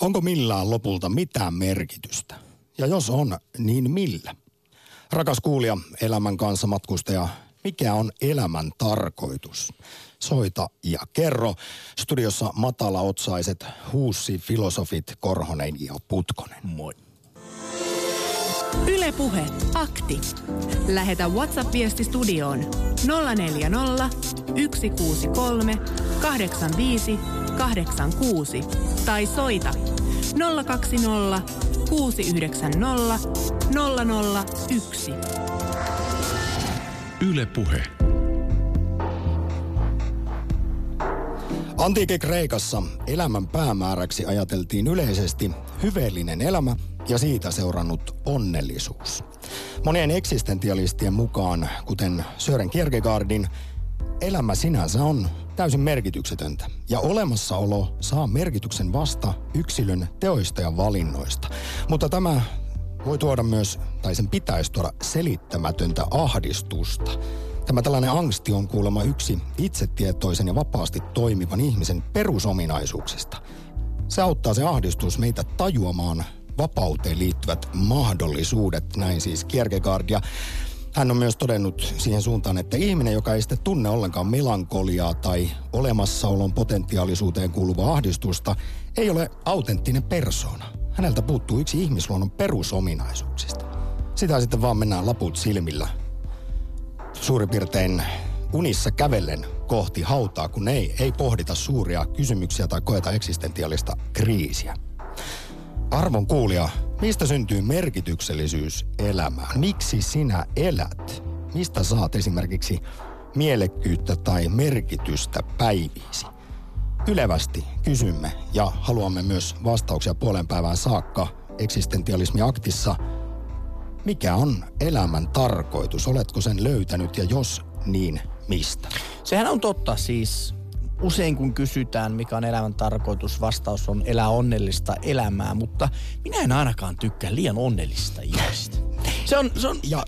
Onko millään lopulta mitään merkitystä? Ja jos on, niin millä? Rakas kuulija, elämän kanssa matkustaja, mikä on elämän tarkoitus? Soita ja kerro. Studiossa matalaotsaiset huussi filosofit Korhonen ja Putkonen. Moi. Ylepuhe akti. Lähetä WhatsApp-viesti studioon 040 163 85 86 tai soita 020 690 001. Ylepuhe. Antiikin Kreikassa elämän päämääräksi ajateltiin yleisesti hyveellinen elämä ja siitä seurannut onnellisuus. Monien eksistentialistien mukaan, kuten Sören Kierkegaardin, elämä sinänsä on täysin merkityksetöntä ja olemassaolo saa merkityksen vasta yksilön teoista ja valinnoista. Mutta tämä voi tuoda myös, tai sen pitäisi tuoda selittämätöntä ahdistusta. Tämä tällainen angsti on kuulemma yksi itsetietoisen ja vapaasti toimivan ihmisen perusominaisuuksista. Se auttaa se ahdistus meitä tajuamaan vapauteen liittyvät mahdollisuudet, näin siis Kierkegaard. Ja hän on myös todennut siihen suuntaan, että ihminen, joka ei sitten tunne ollenkaan melankoliaa tai olemassaolon potentiaalisuuteen kuuluvaa ahdistusta, ei ole autenttinen persoona. Häneltä puuttuu yksi ihmisluonnon perusominaisuuksista. Sitä sitten vaan mennään laput silmillä. Suurin piirtein unissa kävellen kohti hautaa, kun ei, ei pohdita suuria kysymyksiä tai koeta eksistentiaalista kriisiä. Arvon kuulija, mistä syntyy merkityksellisyys elämään? Miksi sinä elät? Mistä saat esimerkiksi mielekkyyttä tai merkitystä päiviisi? Ylevästi kysymme ja haluamme myös vastauksia puolen päivään saakka eksistentialismi aktissa. Mikä on elämän tarkoitus? Oletko sen löytänyt ja jos niin, mistä? Sehän on totta siis usein kun kysytään, mikä on elämän tarkoitus, vastaus on elää onnellista elämää, mutta minä en ainakaan tykkää liian onnellista ihmistä. Se on, se on ja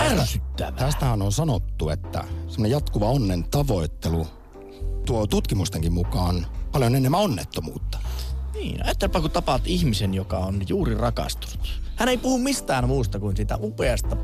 ärsyttävää. Tästähän on sanottu, että semmoinen jatkuva onnen tavoittelu tuo tutkimustenkin mukaan paljon enemmän onnettomuutta. Niin, ajattelepa kun tapaat ihmisen, joka on juuri rakastunut. Hän ei puhu mistään muusta kuin sitä upeasta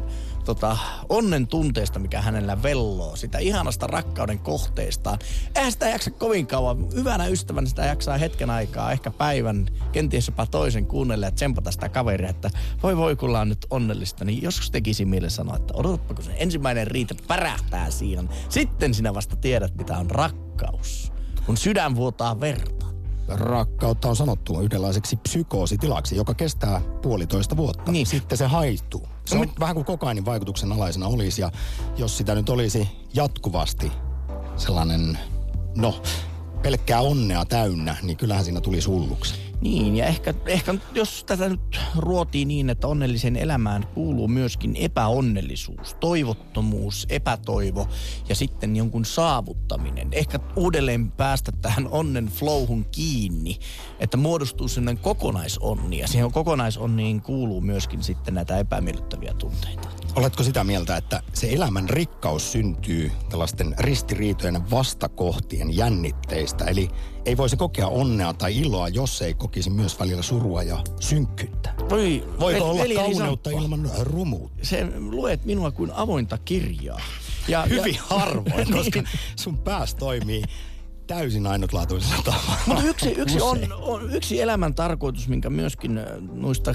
tota, onnen tunteesta, mikä hänellä velloo, sitä ihanasta rakkauden kohteestaan. Eihän sitä jaksa kovin kauan. Hyvänä ystävänä sitä jaksaa hetken aikaa, ehkä päivän, kenties jopa toisen kuunnella ja tsempata sitä kaveria, että voi voi kun on nyt onnellista, niin joskus tekisi mieleen sanoa, että odotapa kun se ensimmäinen riitä pärähtää siinä. Sitten sinä vasta tiedät, mitä on rakkaus. Kun sydän vuotaa verta rakkautta on sanottu yhdenlaiseksi psykoositilaksi, joka kestää puolitoista vuotta. Niin. Sitten se haittuu. Se on vähän kuin kokainin vaikutuksen alaisena olisi ja jos sitä nyt olisi jatkuvasti sellainen, no, pelkkää onnea täynnä, niin kyllähän siinä tuli hulluksi. Niin, ja ehkä, ehkä jos tätä nyt ruotii niin, että onnellisen elämään kuuluu myöskin epäonnellisuus, toivottomuus, epätoivo ja sitten jonkun saavuttaminen. Ehkä uudelleen päästä tähän onnen flowhun kiinni, että muodostuu sellainen kokonaisonni ja siihen kokonaisonniin kuuluu myöskin sitten näitä epämiellyttäviä tunteita. Oletko sitä mieltä, että se elämän rikkaus syntyy tällaisten ristiriitojen vastakohtien jännitteistä? Eli ei voisi kokea onnea tai iloa, jos ei kokisi myös välillä surua ja synkkyyttä. Voi, Voiko olla kauneutta ilman rumuutta? Se luet minua kuin avointa kirjaa. Ja, Hyvin ja, harvoin, koska sun pääs toimii täysin ainutlaatuisella tavalla. Mutta yksi, yksi, on, on, yksi elämän tarkoitus, minkä myöskin äh, noista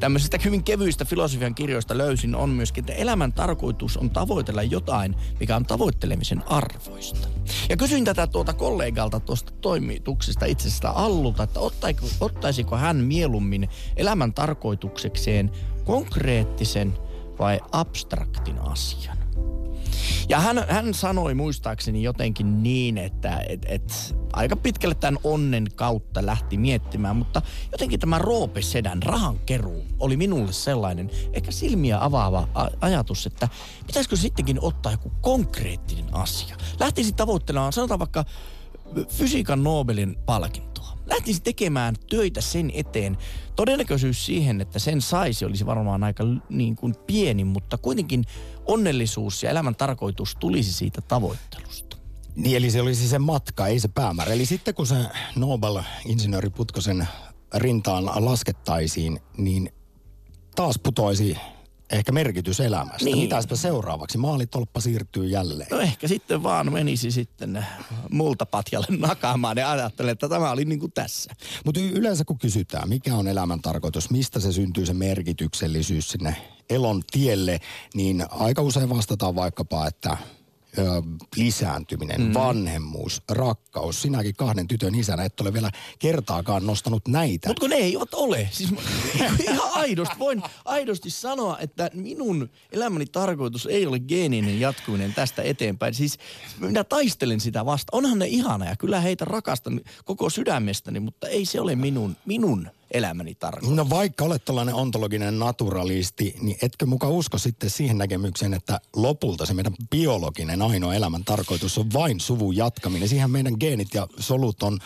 tämmöisistä hyvin kevyistä filosofian kirjoista löysin, on myöskin, että elämän tarkoitus on tavoitella jotain, mikä on tavoittelemisen arvoista. Ja kysyin tätä tuota kollegalta tuosta toimituksesta itsestä Allulta, että ottaiko, ottaisiko hän mieluummin elämän tarkoituksekseen konkreettisen vai abstraktin asian. Ja hän, hän sanoi muistaakseni jotenkin niin, että et, et, aika pitkälle tämän onnen kautta lähti miettimään, mutta jotenkin tämä Roope Sedän rahankeruu oli minulle sellainen ehkä silmiä avaava ajatus, että pitäisikö sittenkin ottaa joku konkreettinen asia. Lähtisi tavoittelemaan, sanotaan vaikka fysiikan Nobelin palkintoa. Lähtisi tekemään töitä sen eteen. Todennäköisyys siihen, että sen saisi, olisi varmaan aika niin kuin pieni, mutta kuitenkin onnellisuus ja elämän tarkoitus tulisi siitä tavoittelusta. Niin, eli se olisi se matka, ei se päämäärä. Eli sitten kun se Nobel-insinööri Putkosen rintaan laskettaisiin, niin taas putoisi ehkä merkitys elämästä. Niin. Mitäspä seuraavaksi? Maalitolppa siirtyy jälleen. No ehkä sitten vaan menisi sitten multapatjalle nakaamaan ja ajattelen, että tämä oli niin kuin tässä. Mutta yleensä kun kysytään, mikä on elämän tarkoitus, mistä se syntyy se merkityksellisyys sinne elon tielle, niin aika usein vastataan vaikkapa, että ö, lisääntyminen, mm. vanhemmuus, rakkaus. Sinäkin kahden tytön isänä et ole vielä kertaakaan nostanut näitä. Mutta kun ne ei ole. Siis ihan aidosti, voin aidosti sanoa, että minun elämäni tarkoitus ei ole geeninen jatkuminen tästä eteenpäin. Siis minä taistelen sitä vasta. Onhan ne ihana ja kyllä heitä rakastan koko sydämestäni, mutta ei se ole minun, minun elämäni tarkoitus. No vaikka olet tällainen ontologinen naturalisti, niin etkö muka usko sitten siihen näkemykseen, että lopulta se meidän biologinen ainoa elämän tarkoitus on vain suvun jatkaminen. Siihen meidän geenit ja solut on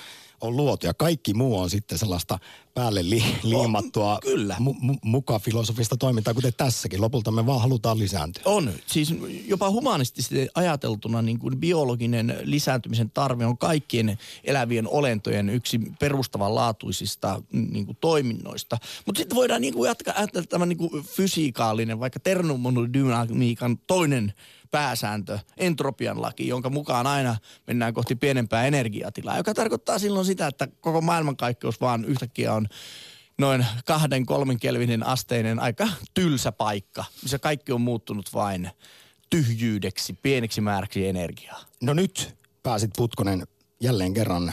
on luotu ja kaikki muu on sitten sellaista päälle li, liimattua on, kyllä. Mu, mu, muka filosofista toimintaa, kuten tässäkin. Lopulta me vaan halutaan lisääntyä. On. Siis jopa humanistisesti ajateltuna niin kuin biologinen lisääntymisen tarve on kaikkien elävien olentojen yksi perustavanlaatuisista niin kuin toiminnoista. Mutta sitten voidaan niin kuin jatkaa ajatella tämä niin kuin fysiikaalinen, vaikka termodynamiikan toinen pääsääntö, entropian laki, jonka mukaan aina mennään kohti pienempää energiatilaa, joka tarkoittaa silloin sitä, että koko maailmankaikkeus vaan yhtäkkiä on noin kahden, kolmen kelvinin asteinen aika tylsä paikka, missä kaikki on muuttunut vain tyhjyydeksi, pieneksi määräksi energiaa. No nyt pääsit Putkonen jälleen kerran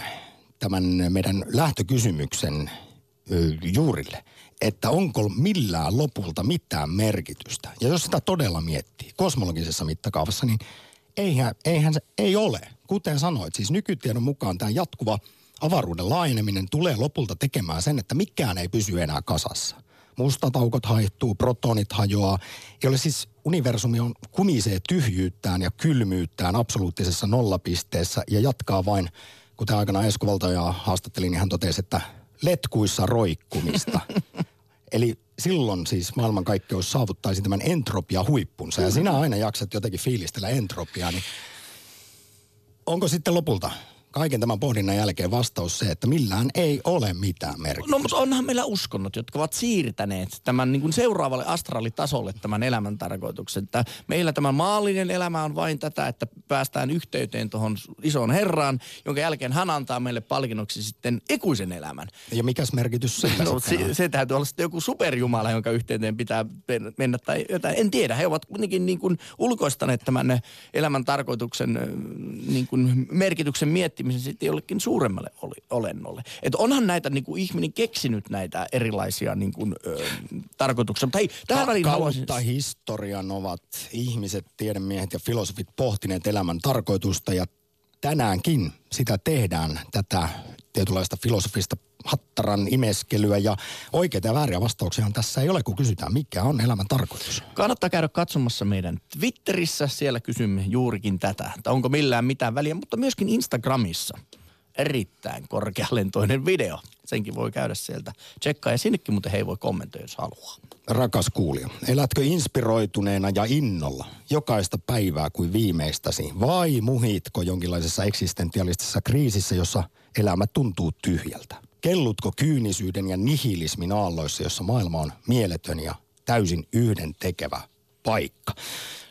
tämän meidän lähtökysymyksen juurille että onko millään lopulta mitään merkitystä. Ja jos sitä todella miettii kosmologisessa mittakaavassa, niin eihän, eihän se ei ole. Kuten sanoit, siis nykytiedon mukaan tämä jatkuva avaruuden laajeneminen tulee lopulta tekemään sen, että mikään ei pysy enää kasassa. Mustataukot haihtuu, protonit hajoaa. Ole siis universumi on kumisee tyhjyyttään ja kylmyyttään absoluuttisessa nollapisteessä ja jatkaa vain, kuten aikana Esko Valtajaa haastattelin, niin hän totesi, että letkuissa roikkumista. Eli silloin siis maailmankaikkeus saavuttaisi tämän entropia huippunsa. Ja sinä aina jaksat jotenkin fiilistellä entropiaa, niin onko sitten lopulta kaiken tämän pohdinnan jälkeen vastaus se, että millään ei ole mitään merkitystä. No mutta onhan meillä uskonnot, jotka ovat siirtäneet tämän niin kuin seuraavalle astraalitasolle tämän elämän tarkoituksen. Että meillä tämä maallinen elämä on vain tätä, että päästään yhteyteen tuohon isoon herraan, jonka jälkeen hän antaa meille palkinnoksi sitten ikuisen elämän. Ja mikäs merkitys sillä no, se, se täytyy olla sitten joku superjumala, jonka yhteyteen pitää mennä tai jotain. En tiedä, he ovat kuitenkin niin kuin ulkoistaneet tämän elämän tarkoituksen niin kuin merkityksen miettimään miettimisen sitten jollekin suuremmalle oli, olennolle. Että onhan näitä niin kuin ihminen keksinyt näitä erilaisia niin kuin, ö, tarkoituksia. Mutta hei, tähän väliin haluaisin... historian ovat ihmiset, tiedemiehet ja filosofit pohtineet elämän tarkoitusta ja tänäänkin sitä tehdään, tätä tietynlaista filosofista hattaran imeskelyä ja oikeita ja vääriä vastauksia tässä ei ole, kun kysytään, mikä on elämän tarkoitus. Kannattaa käydä katsomassa meidän Twitterissä, siellä kysymme juurikin tätä, että onko millään mitään väliä, mutta myöskin Instagramissa erittäin korkealentoinen video. Senkin voi käydä sieltä tsekkaa ja sinnekin muuten hei voi kommentoida, jos haluaa. Rakas kuulija, elätkö inspiroituneena ja innolla jokaista päivää kuin viimeistäsi vai muhitko jonkinlaisessa eksistentialistisessa kriisissä, jossa elämä tuntuu tyhjältä? Kellutko kyynisyyden ja nihilismin aalloissa, jossa maailma on mieletön ja täysin yhden tekevä paikka?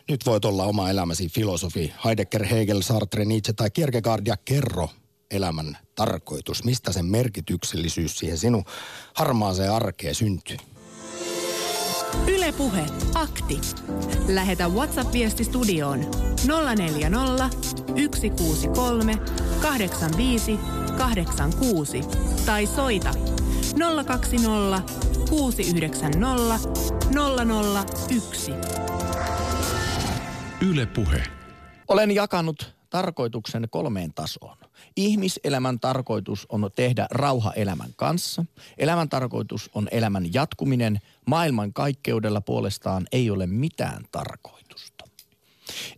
Nyt voit olla oma elämäsi filosofi Heidegger, Hegel, Sartre, Nietzsche tai Kierkegaard ja kerro elämän tarkoitus, mistä sen merkityksellisyys siihen sinun harmaaseen arkeen syntyy. Ylepuhe akti. Lähetä WhatsApp-viesti studioon 040 163 85 86 tai soita 020 690 001. Ylepuhe. Olen jakanut tarkoituksen kolmeen tasoon. Ihmiselämän tarkoitus on tehdä rauha elämän kanssa. Elämän tarkoitus on elämän jatkuminen. Maailman kaikkeudella puolestaan ei ole mitään tarkoitusta.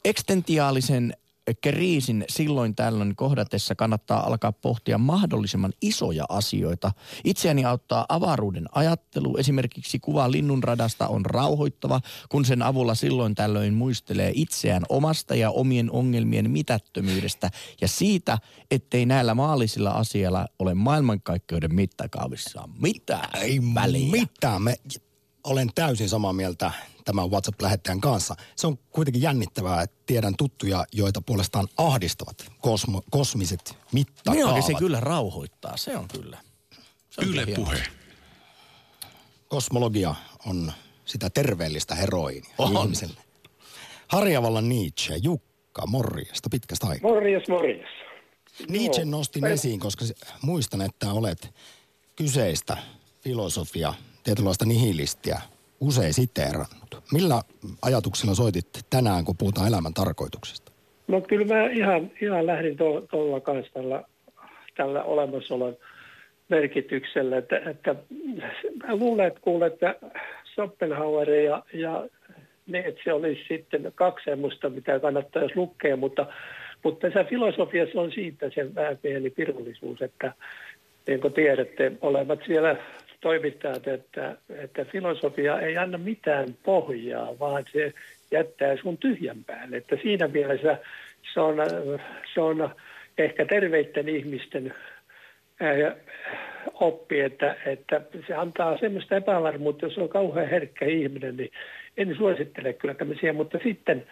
Ekstentiaalisen kriisin silloin tällöin kohdatessa kannattaa alkaa pohtia mahdollisimman isoja asioita. Itseäni auttaa avaruuden ajattelu. Esimerkiksi kuva linnunradasta on rauhoittava, kun sen avulla silloin tällöin muistelee itseään omasta ja omien ongelmien mitättömyydestä ja siitä, ettei näillä maallisilla asialla ole maailmankaikkeuden mittakaavissa mitään Ei väliä. mitään. Me, olen täysin samaa mieltä tämän WhatsApp-lähettäjän kanssa. Se on kuitenkin jännittävää, että tiedän tuttuja, joita puolestaan ahdistavat kosmo, kosmiset mittakaavat. Minuakin se kyllä rauhoittaa, se on kyllä. Se on Yle hieno. Puhe. Kosmologia on sitä terveellistä heroinia On. ihmiselle. Harjavallan Nietzsche, Jukka, morjesta pitkästä aikaa. Morjes, morjes. Nietzsche Joo. nostin esiin, koska muistan, että olet kyseistä filosofia, tietynlaista nihilistiä usein siteerannut. Millä ajatuksilla soitit tänään, kun puhutaan elämän tarkoituksesta? No kyllä mä ihan, ihan lähdin tuolla kanssa tällä, tällä olemassaolon merkityksellä, että, että mä luulen, että kuulen, että Schopenhauer ja, ja Nietzsche olisi sitten kaksi semmoista, mitä kannattaisi lukea, mutta, mutta tässä filosofiassa on siitä se vähän pieni pirullisuus, että niin kuin tiedätte, olevat siellä toimittajat, että, että filosofia ei anna mitään pohjaa, vaan se jättää sun tyhjän päälle. Että siinä mielessä se on, se on ehkä terveiden ihmisten oppi, että, että se antaa semmoista epävarmuutta, jos on kauhean herkkä ihminen, niin en suosittele kyllä tämmöisiä, mutta sitten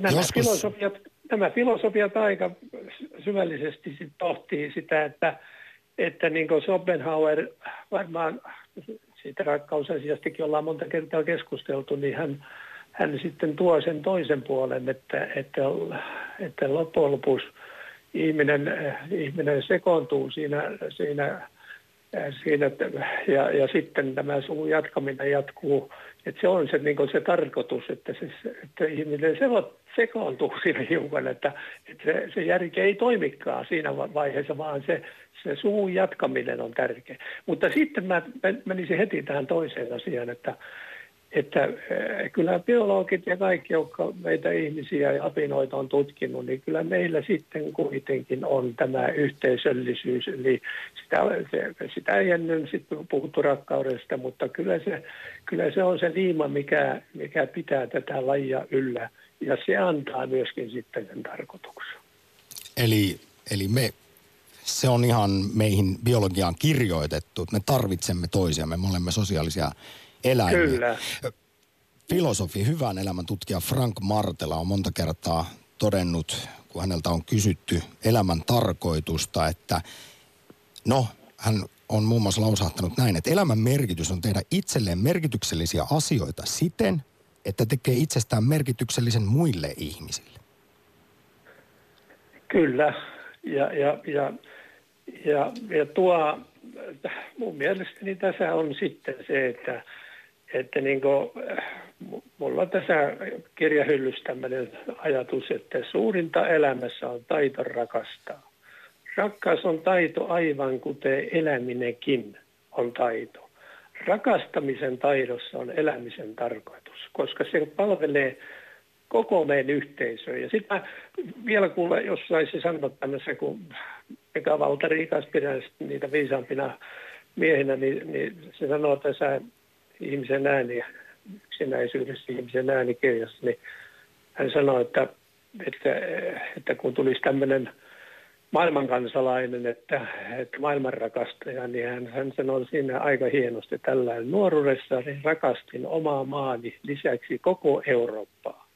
nämä Joskus- filosofiat, nämä filosofiat aika syvällisesti sit pohtii sitä, että, että niin kuin Schopenhauer varmaan siitä rakkausasiastakin ollaan monta kertaa keskusteltu, niin hän, hän sitten tuo sen toisen puolen, että, että, että loppujen lopuksi ihminen, ihminen sekoontuu siinä, siinä, siinä ja, ja sitten tämä suvun jatkaminen jatkuu. Että se on se, niin se tarkoitus, että, se, että ihminen seko- sekoontuu siinä hiukan, että, että se, se järki ei toimikaan siinä va- vaiheessa, vaan se, se suvun jatkaminen on tärkeä. Mutta sitten mä men- menisin heti tähän toiseen asiaan, että, että eh, kyllä biologit ja kaikki, jotka meitä ihmisiä ja apinoita on tutkinut, niin kyllä meillä sitten kuitenkin on tämä yhteisöllisyys. Eli sitä, se, sitä ei ennen sitten puhuttu rakkaudesta, mutta kyllä se, kyllä se on se liima, mikä, mikä pitää tätä lajia yllä. Ja se antaa myöskin sitten sen tarkoituksen. Eli, eli me, se on ihan meihin biologiaan kirjoitettu, että me tarvitsemme toisiamme, me olemme sosiaalisia eläimiä. Kyllä. Filosofi, hyvän elämän tutkija Frank Martela on monta kertaa todennut, kun häneltä on kysytty elämän tarkoitusta, että no, hän on muun muassa lausahtanut näin, että elämän merkitys on tehdä itselleen merkityksellisiä asioita siten, että tekee itsestään merkityksellisen muille ihmisille. Kyllä, ja, ja, ja, ja, ja tuo, mun mielestäni tässä on sitten se, että, että niin kuin, mulla on tässä kirjahyllyssä tämmöinen ajatus, että suurinta elämässä on taito rakastaa. Rakkaus on taito aivan kuten eläminenkin on taito. Rakastamisen taidossa on elämisen tarkoitus, koska se palvelee koko meidän yhteisöön. Ja sitten vielä kuule, jos saisi sanoa tämmöisen, kun Mika Valtari ikäs pidän niitä viisaampina miehinä, niin, niin se sanoo tässä ihmisen ääni, yksinäisyydessä ihmisen äänikirjassa, niin hän sanoi, että, että, että kun tulisi tämmöinen maailmankansalainen, että, että maailmanrakastaja, niin hän, hän sanoi siinä aika hienosti tällainen. Nuoruudessa niin rakastin omaa maani lisäksi koko Eurooppaa.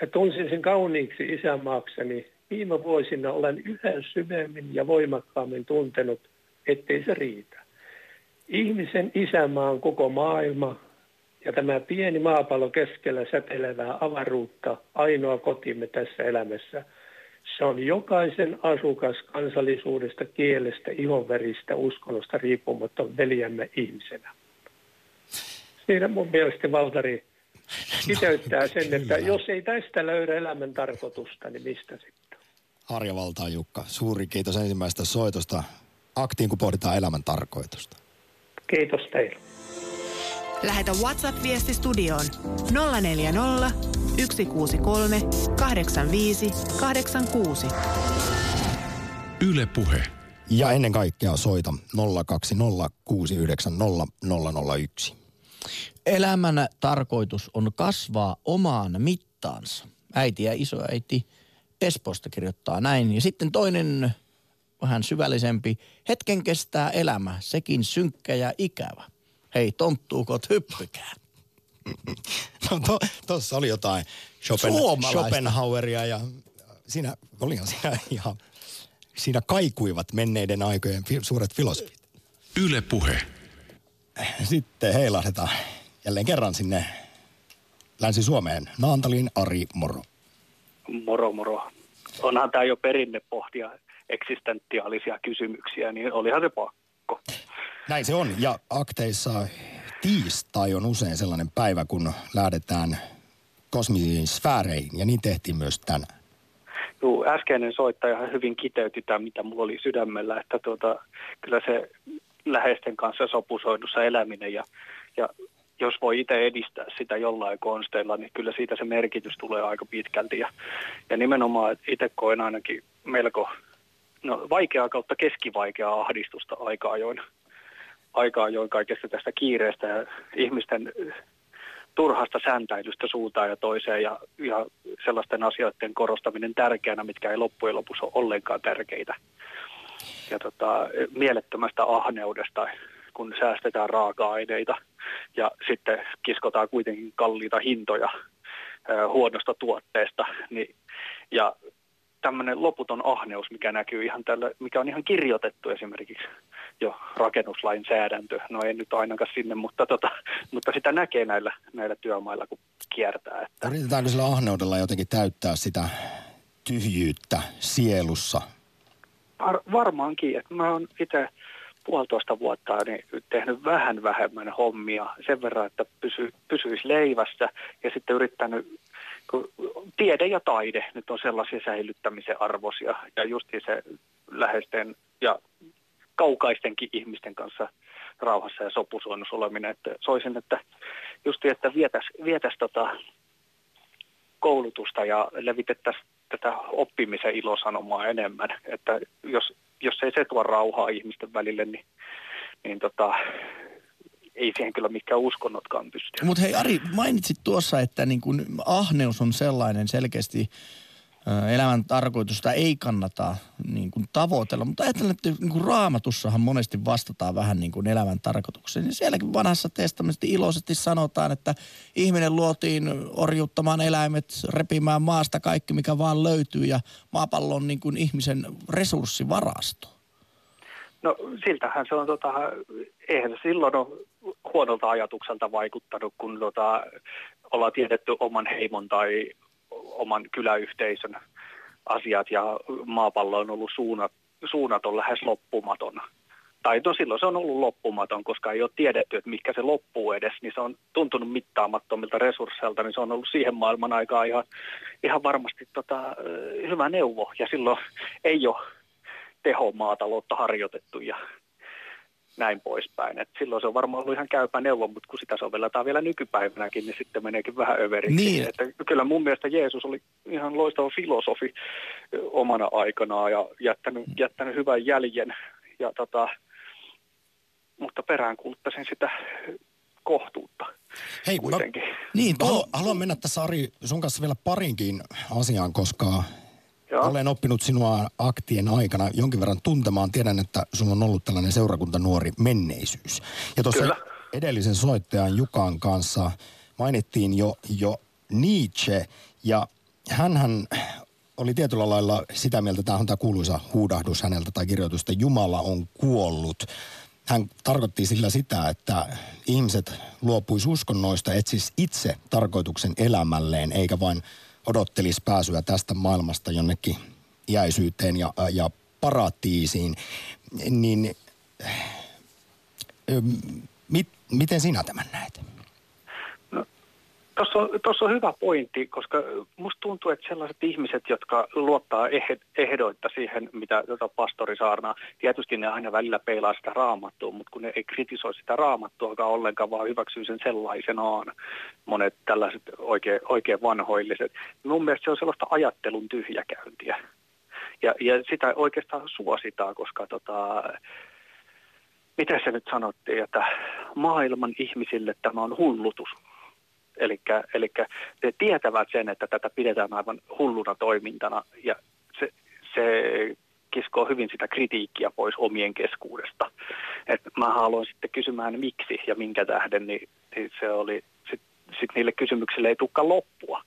Ja tunsin sen kauniiksi isämaakseni. Viime vuosina olen yhä syvemmin ja voimakkaammin tuntenut, ettei se riitä. Ihmisen isämaa on koko maailma ja tämä pieni maapallo keskellä säteilevää avaruutta, ainoa kotimme tässä elämässä. Se on jokaisen asukas kansallisuudesta, kielestä, ihonveristä, uskonnosta riippumatta veljämme ihmisenä. Siinä mun mielestä Valtari kiteyttää sen, että jos ei tästä löydä elämän tarkoitusta, niin mistä sitten? Harjavaltaa Jukka, suuri kiitos ensimmäisestä soitosta aktiin, kun pohditaan elämän tarkoitusta. Kiitos teille. Lähetä WhatsApp-viesti studioon 040 163 85 86. Yle Puhe. Ja ennen kaikkea soita 020690001. Elämän tarkoitus on kasvaa omaan mittaansa. Äiti ja isoäiti Espoosta kirjoittaa näin. Ja sitten toinen vähän syvällisempi. Hetken kestää elämä, sekin synkkä ja ikävä. Hei, tonttuukot hyppykää. No to, tossa oli jotain Schopen. Schopenhaueria ja siinä, olihan siinä ihan, siinä kaikuivat menneiden aikojen fi, suuret filosofit. Yle Puhe. Sitten heilahdetaan jälleen kerran sinne Länsi-Suomeen. Naantalin Ari Moro. Moro moro. Onhan tämä jo perinne pohtia eksistentiaalisia kysymyksiä, niin olihan se pakko. Näin se on. Ja akteissa tiistai on usein sellainen päivä, kun lähdetään kosmisiin sfääreihin. Ja niin tehtiin myös tänään. Juu, äskeinen soittaja hyvin kiteytti tämän, mitä mulla oli sydämellä, että tuota, kyllä se läheisten kanssa sopusoinnussa eläminen ja, ja jos voi itse edistää sitä jollain konsteilla, niin kyllä siitä se merkitys tulee aika pitkälti. Ja, ja nimenomaan itse koen ainakin melko no, vaikeaa kautta keskivaikeaa ahdistusta aika ajoin, aika ajoin kaikesta tästä kiireestä ja ihmisten turhasta säntäilystä suuntaan ja toiseen ja, ja sellaisten asioiden korostaminen tärkeänä, mitkä ei loppujen lopuksi ole ollenkaan tärkeitä. Ja tota, mielettömästä ahneudesta, kun säästetään raaka-aineita ja sitten kiskotaan kuitenkin kalliita hintoja huonosta tuotteesta. Niin, ja tämmöinen loputon ahneus, mikä näkyy ihan tällä, mikä on ihan kirjoitettu esimerkiksi jo rakennuslainsäädäntö. No ei nyt ainakaan sinne, mutta, tota, mutta sitä näkee näillä, näillä työmailla, kun kiertää. Että Yritetäänkö sillä ahneudella jotenkin täyttää sitä tyhjyyttä sielussa? var, varmaankin, että mä oon itse puolitoista vuotta niin tehnyt vähän vähemmän hommia sen verran, että pysy, pysyisi leivässä ja sitten yrittänyt, kun tiede ja taide nyt on sellaisia säilyttämisen arvoisia ja justiin se läheisten ja kaukaistenkin ihmisten kanssa rauhassa ja sopusoinnussa oleminen, että soisin, että justi, että vietäisi vietäis tota koulutusta ja levitettäisiin tätä oppimisen ilosanomaa enemmän, että jos, jos ei se tuo rauhaa ihmisten välille, niin, niin tota, ei siihen kyllä mikään uskonnotkaan pysty. Mutta hei Ari, mainitsit tuossa, että niin kun ahneus on sellainen selkeästi elämän tarkoitusta ei kannata niin kun tavoitella. Mutta ajattelen, että niin kun raamatussahan monesti vastataan vähän niin kuin elämän tarkoitukseen. Niin sielläkin vanhassa testamentissa iloisesti sanotaan, että ihminen luotiin orjuuttamaan eläimet, repimään maasta kaikki, mikä vaan löytyy. Ja maapallo on niin kuin ihmisen resurssivarasto. No siltähän se on, tota, eihän se silloin ole huonolta ajatukselta vaikuttanut, kun tota, ollaan tiedetty oman heimon tai oman kyläyhteisön asiat ja maapallo on ollut suunnat, suunnaton lähes loppumaton. Tai no silloin se on ollut loppumaton, koska ei ole tiedetty, että mikä se loppuu edes, niin se on tuntunut mittaamattomilta resursseilta, niin se on ollut siihen maailman aikaan ihan, ihan varmasti tota, hyvä neuvo. Ja silloin ei ole tehomaataloutta harjoitettu ja näin poispäin. Et silloin se on varmaan ollut ihan käypä neuvo, mutta kun sitä sovelletaan vielä nykypäivänäkin, niin sitten meneekin vähän överiksi. Niin. Että kyllä mun mielestä Jeesus oli ihan loistava filosofi omana aikanaan ja jättänyt, jättänyt hyvän jäljen. Ja tota, mutta peräänkuuluttaisin sitä kohtuutta Hei, kuitenkin. Niin, mä tuo, haluan, haluan mennä tässä Ari sun kanssa vielä parinkin asiaan, koska Joo. olen oppinut sinua aktien aikana jonkin verran tuntemaan. Tiedän, että sulla on ollut tällainen seurakuntanuori menneisyys. Ja tuossa edellisen soittajan Jukan kanssa mainittiin jo, jo Nietzsche ja hänhän oli tietyllä lailla sitä mieltä, tämä on tämä kuuluisa huudahdus häneltä tai kirjoitus, että Jumala on kuollut. Hän tarkoitti sillä sitä, että ihmiset luopuisi uskonnoista, etsis itse tarkoituksen elämälleen, eikä vain odottelisi pääsyä tästä maailmasta jonnekin iäisyyteen ja, ja paratiisiin. Niin ö, mit, miten sinä tämän näet? Tuossa on, tuossa on hyvä pointti, koska musta tuntuu, että sellaiset ihmiset, jotka luottaa eh- ehdoitta siihen, mitä tota pastori saarnaa, tietysti ne aina välillä peilaa sitä raamattua, mutta kun ne ei kritisoi sitä raamattuakaan ollenkaan, vaan hyväksyy sen sellaisenaan, monet tällaiset oikein, oikein vanhoilliset. Mun mielestä se on sellaista ajattelun tyhjäkäyntiä. Ja, ja sitä oikeastaan suositaan, koska tota, miten se nyt sanottiin, että maailman ihmisille tämä on hullutus. Eli ne tietävät sen, että tätä pidetään aivan hulluna toimintana ja se, se kiskoo hyvin sitä kritiikkiä pois omien keskuudesta. Et mä haluan sitten kysymään miksi ja minkä tähden, niin, niin se oli, sitten sit niille kysymyksille ei tukka loppua.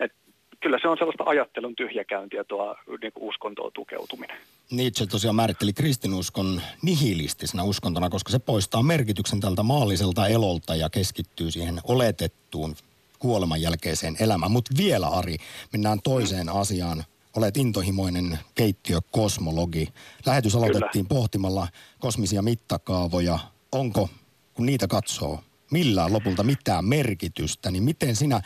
Et kyllä se on sellaista ajattelun tyhjäkäyntiä tuo niin uskontoon tukeutuminen. Nietzsche tosiaan määritteli kristinuskon nihilistisena uskontona, koska se poistaa merkityksen tältä maalliselta elolta ja keskittyy siihen oletettuun kuoleman jälkeiseen elämään. Mutta vielä Ari, mennään toiseen mm. asiaan. Olet intohimoinen keittiökosmologi. Lähetys aloitettiin Kyllä. pohtimalla kosmisia mittakaavoja. Onko, kun niitä katsoo, millään lopulta mitään merkitystä, niin miten sinä,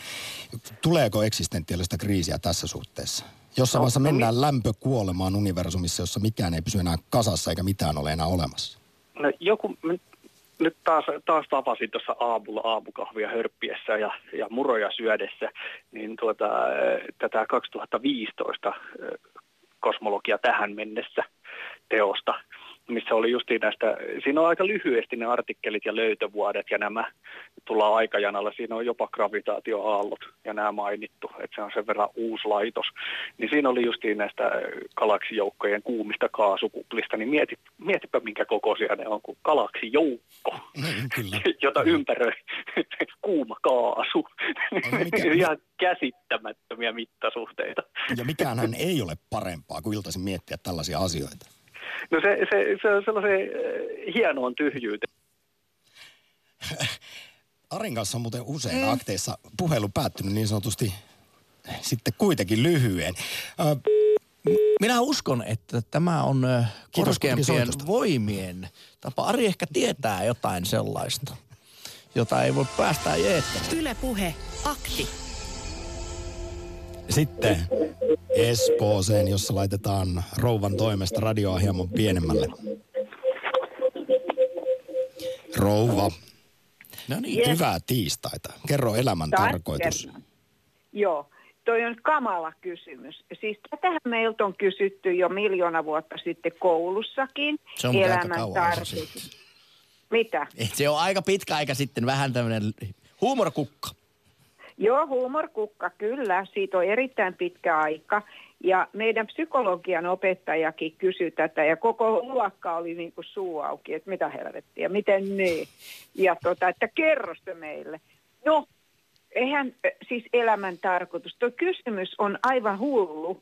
tuleeko eksistentiaalista kriisiä tässä suhteessa? Jossain no, vaiheessa no, mennään mi- lämpökuolemaan universumissa, jossa mikään ei pysy enää kasassa eikä mitään ole enää olemassa. No joku, nyt taas, taas tapasin tuossa aamulla aamukahvia hörppiessä ja, ja muroja syödessä, niin tuota, tätä 2015 kosmologia tähän mennessä teosta missä oli justiin näistä, siinä on aika lyhyesti ne artikkelit ja löytövuodet ja nämä tullaan aikajanalla, siinä on jopa gravitaatioaallot ja nämä mainittu, että se on sen verran uusi laitos. Niin siinä oli justiin näistä galaksijoukkojen kuumista kaasukuplista, niin mieti, mietipä minkä kokoisia ne on kuin galaksijoukko, Kyllä. jota ympäröi kuuma kaasu. No, mikä, Ihan käsittämättömiä mittasuhteita. Ja mikäänhän ei ole parempaa kuin iltaisin miettiä tällaisia asioita. No se, se, se on sellaisen äh, hienoon tyhjyyteen. Arin kanssa on muuten usein mm. akteissa puhelu päättynyt niin sanotusti sitten kuitenkin lyhyen. Minä uskon, että tämä on korkeampien voimien tapa. Ari ehkä tietää jotain sellaista, jota ei voi päästä jeettämään. Yle Puhe, akti. Sitten Espooseen, jossa laitetaan rouvan toimesta radioa hieman pienemmälle. Rouva. No niin, yes. hyvää tiistaita. Kerro elämän tarkoitus. Joo, toi on kamala kysymys. Siis tätähän meiltä on kysytty jo miljoona vuotta sitten koulussakin. Se on elämän tarkoitus. Mitä? Et se on aika pitkä aika sitten vähän tämmöinen huumorkukka. Joo, huumorkukka, kyllä. Siitä on erittäin pitkä aika. Ja meidän psykologian opettajakin kysyi tätä ja koko luokka oli niin kuin suu auki, että mitä helvettiä, miten ne. Ja tota, että kerro se meille. No, eihän siis elämän tarkoitus. Tuo kysymys on aivan hullu,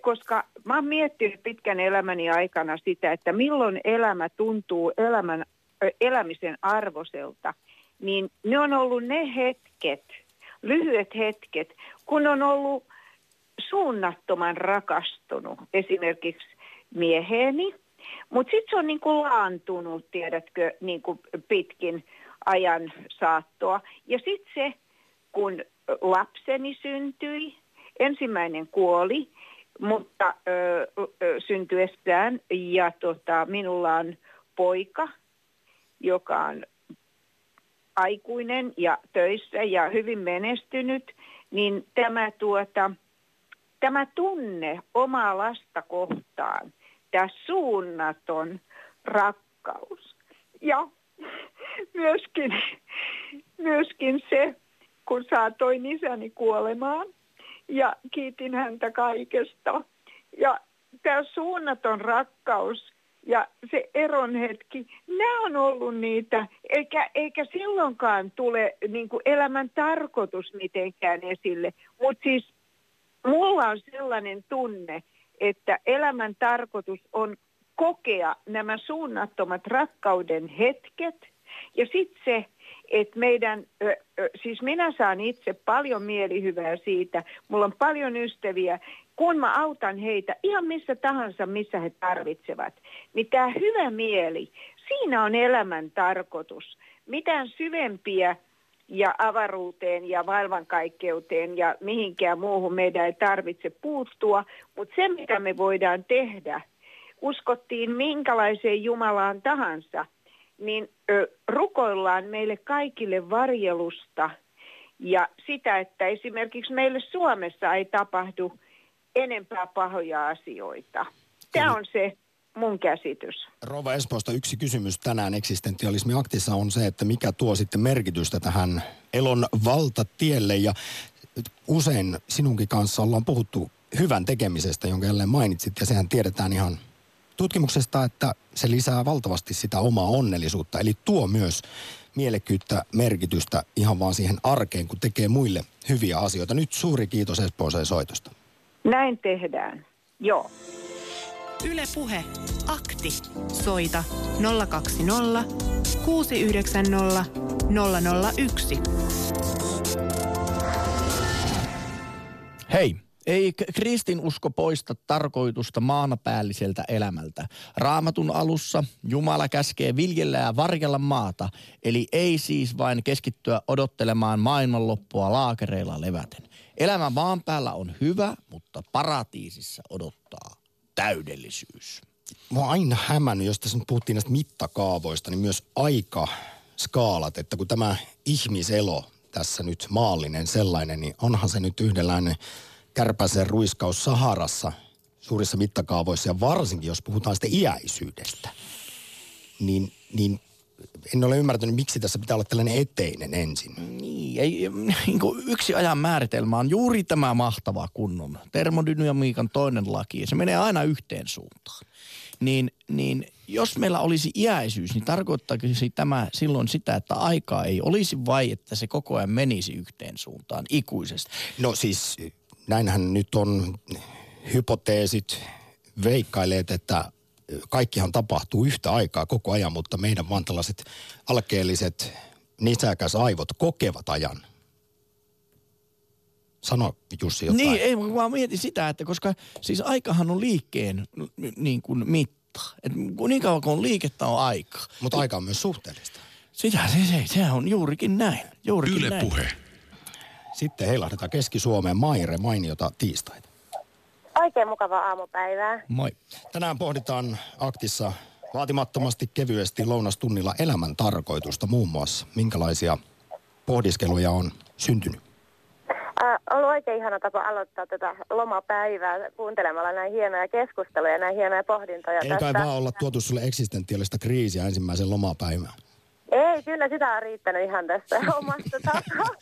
koska mä oon miettinyt pitkän elämäni aikana sitä, että milloin elämä tuntuu elämän, elämisen arvoselta, niin ne on ollut ne hetket, lyhyet hetket, kun on ollut suunnattoman rakastunut esimerkiksi mieheeni, mutta sitten se on niin kuin laantunut, tiedätkö, niin kuin pitkin ajan saattoa. Ja sitten se, kun lapseni syntyi, ensimmäinen kuoli, mutta ö, ö, syntyessään ja tota, minulla on poika, joka on aikuinen ja töissä ja hyvin menestynyt, niin tämä, tuota, tämä tunne omaa lasta kohtaan, tämä suunnaton rakkaus ja myöskin, myöskin se, kun saatoin isäni kuolemaan ja kiitin häntä kaikesta. Ja tämä suunnaton rakkaus ja se eron hetki, nämä on ollut niitä, eikä, eikä silloinkaan tule niin kuin elämän tarkoitus mitenkään esille. Mutta siis mulla on sellainen tunne, että elämän tarkoitus on kokea nämä suunnattomat rakkauden hetket ja sitten se, että meidän, siis minä saan itse paljon mielihyvää siitä, mulla on paljon ystäviä, kun mä autan heitä ihan missä tahansa, missä he tarvitsevat, niin tämä hyvä mieli, siinä on elämän tarkoitus. Mitään syvempiä ja avaruuteen ja maailmankaikkeuteen ja mihinkään muuhun meidän ei tarvitse puuttua. Mutta se, mitä me voidaan tehdä, uskottiin minkälaiseen Jumalaan tahansa, niin ö, rukoillaan meille kaikille varjelusta ja sitä, että esimerkiksi meille Suomessa ei tapahdu enempää pahoja asioita. Tämä on se mun käsitys. Rova Espoosta yksi kysymys tänään eksistentialismi aktissa on se, että mikä tuo sitten merkitystä tähän elon valtatielle ja usein sinunkin kanssa ollaan puhuttu hyvän tekemisestä, jonka jälleen mainitsit ja sehän tiedetään ihan tutkimuksesta, että se lisää valtavasti sitä omaa onnellisuutta, eli tuo myös mielekkyyttä, merkitystä ihan vaan siihen arkeen, kun tekee muille hyviä asioita. Nyt suuri kiitos Espooseen soitosta. Näin tehdään, joo. Ylepuhe akti. Soita 020 690 001. Hei, ei kristinusko poista tarkoitusta maanapäälliseltä elämältä. Raamatun alussa Jumala käskee viljellä ja varjella maata, eli ei siis vain keskittyä odottelemaan maailmanloppua laakereilla leväten. Elämä maan päällä on hyvä, mutta paratiisissa odottaa täydellisyys. Mä oon aina hämännyt, jos tässä nyt puhuttiin näistä mittakaavoista, niin myös aika skaalat, että kun tämä ihmiselo tässä nyt maallinen sellainen, niin onhan se nyt yhdenlainen kärpäsen ruiskaus Saharassa suurissa mittakaavoissa ja varsinkin jos puhutaan sitten iäisyydestä, niin, niin en ole ymmärtänyt, miksi tässä pitää olla tällainen eteinen ensin. Niin, ei, niin kuin yksi ajan määritelmä on juuri tämä mahtava kunnon termodynamiikan toinen laki, ja se menee aina yhteen suuntaan. Niin, niin jos meillä olisi iäisyys, niin tarkoittaako tämä silloin sitä, että aikaa ei olisi vai että se koko ajan menisi yhteen suuntaan ikuisesti? No siis näinhän nyt on hypoteesit veikkaileet, että kaikkihan tapahtuu yhtä aikaa koko ajan, mutta meidän vaan tällaiset alkeelliset nisäkäsaivot kokevat ajan. Sano Jussi jotain. Niin, ei vaan mietin sitä, että koska siis aikahan on liikkeen niin kuin mitta. Et niin kauan kuin on liikettä on aika. Mutta aika on myös suhteellista. Sitä se, se, se on juurikin näin. Juurikin Yle näin. Puhe. Sitten heilahdetaan Keski-Suomeen. Maire, mainiota tiistaita. Oikein mukavaa aamupäivää. Moi. Tänään pohditaan aktissa vaatimattomasti kevyesti lounastunnilla elämän tarkoitusta muun muassa. Minkälaisia pohdiskeluja on syntynyt? Äh, ollut oikein ihana tapa aloittaa tätä lomapäivää kuuntelemalla näin hienoja keskusteluja ja näin hienoja pohdintoja Ei kai vaan olla tuotu sulle eksistentiaalista kriisiä ensimmäisen lomapäivän. Ei, kyllä sitä on riittänyt ihan tästä omasta takaa.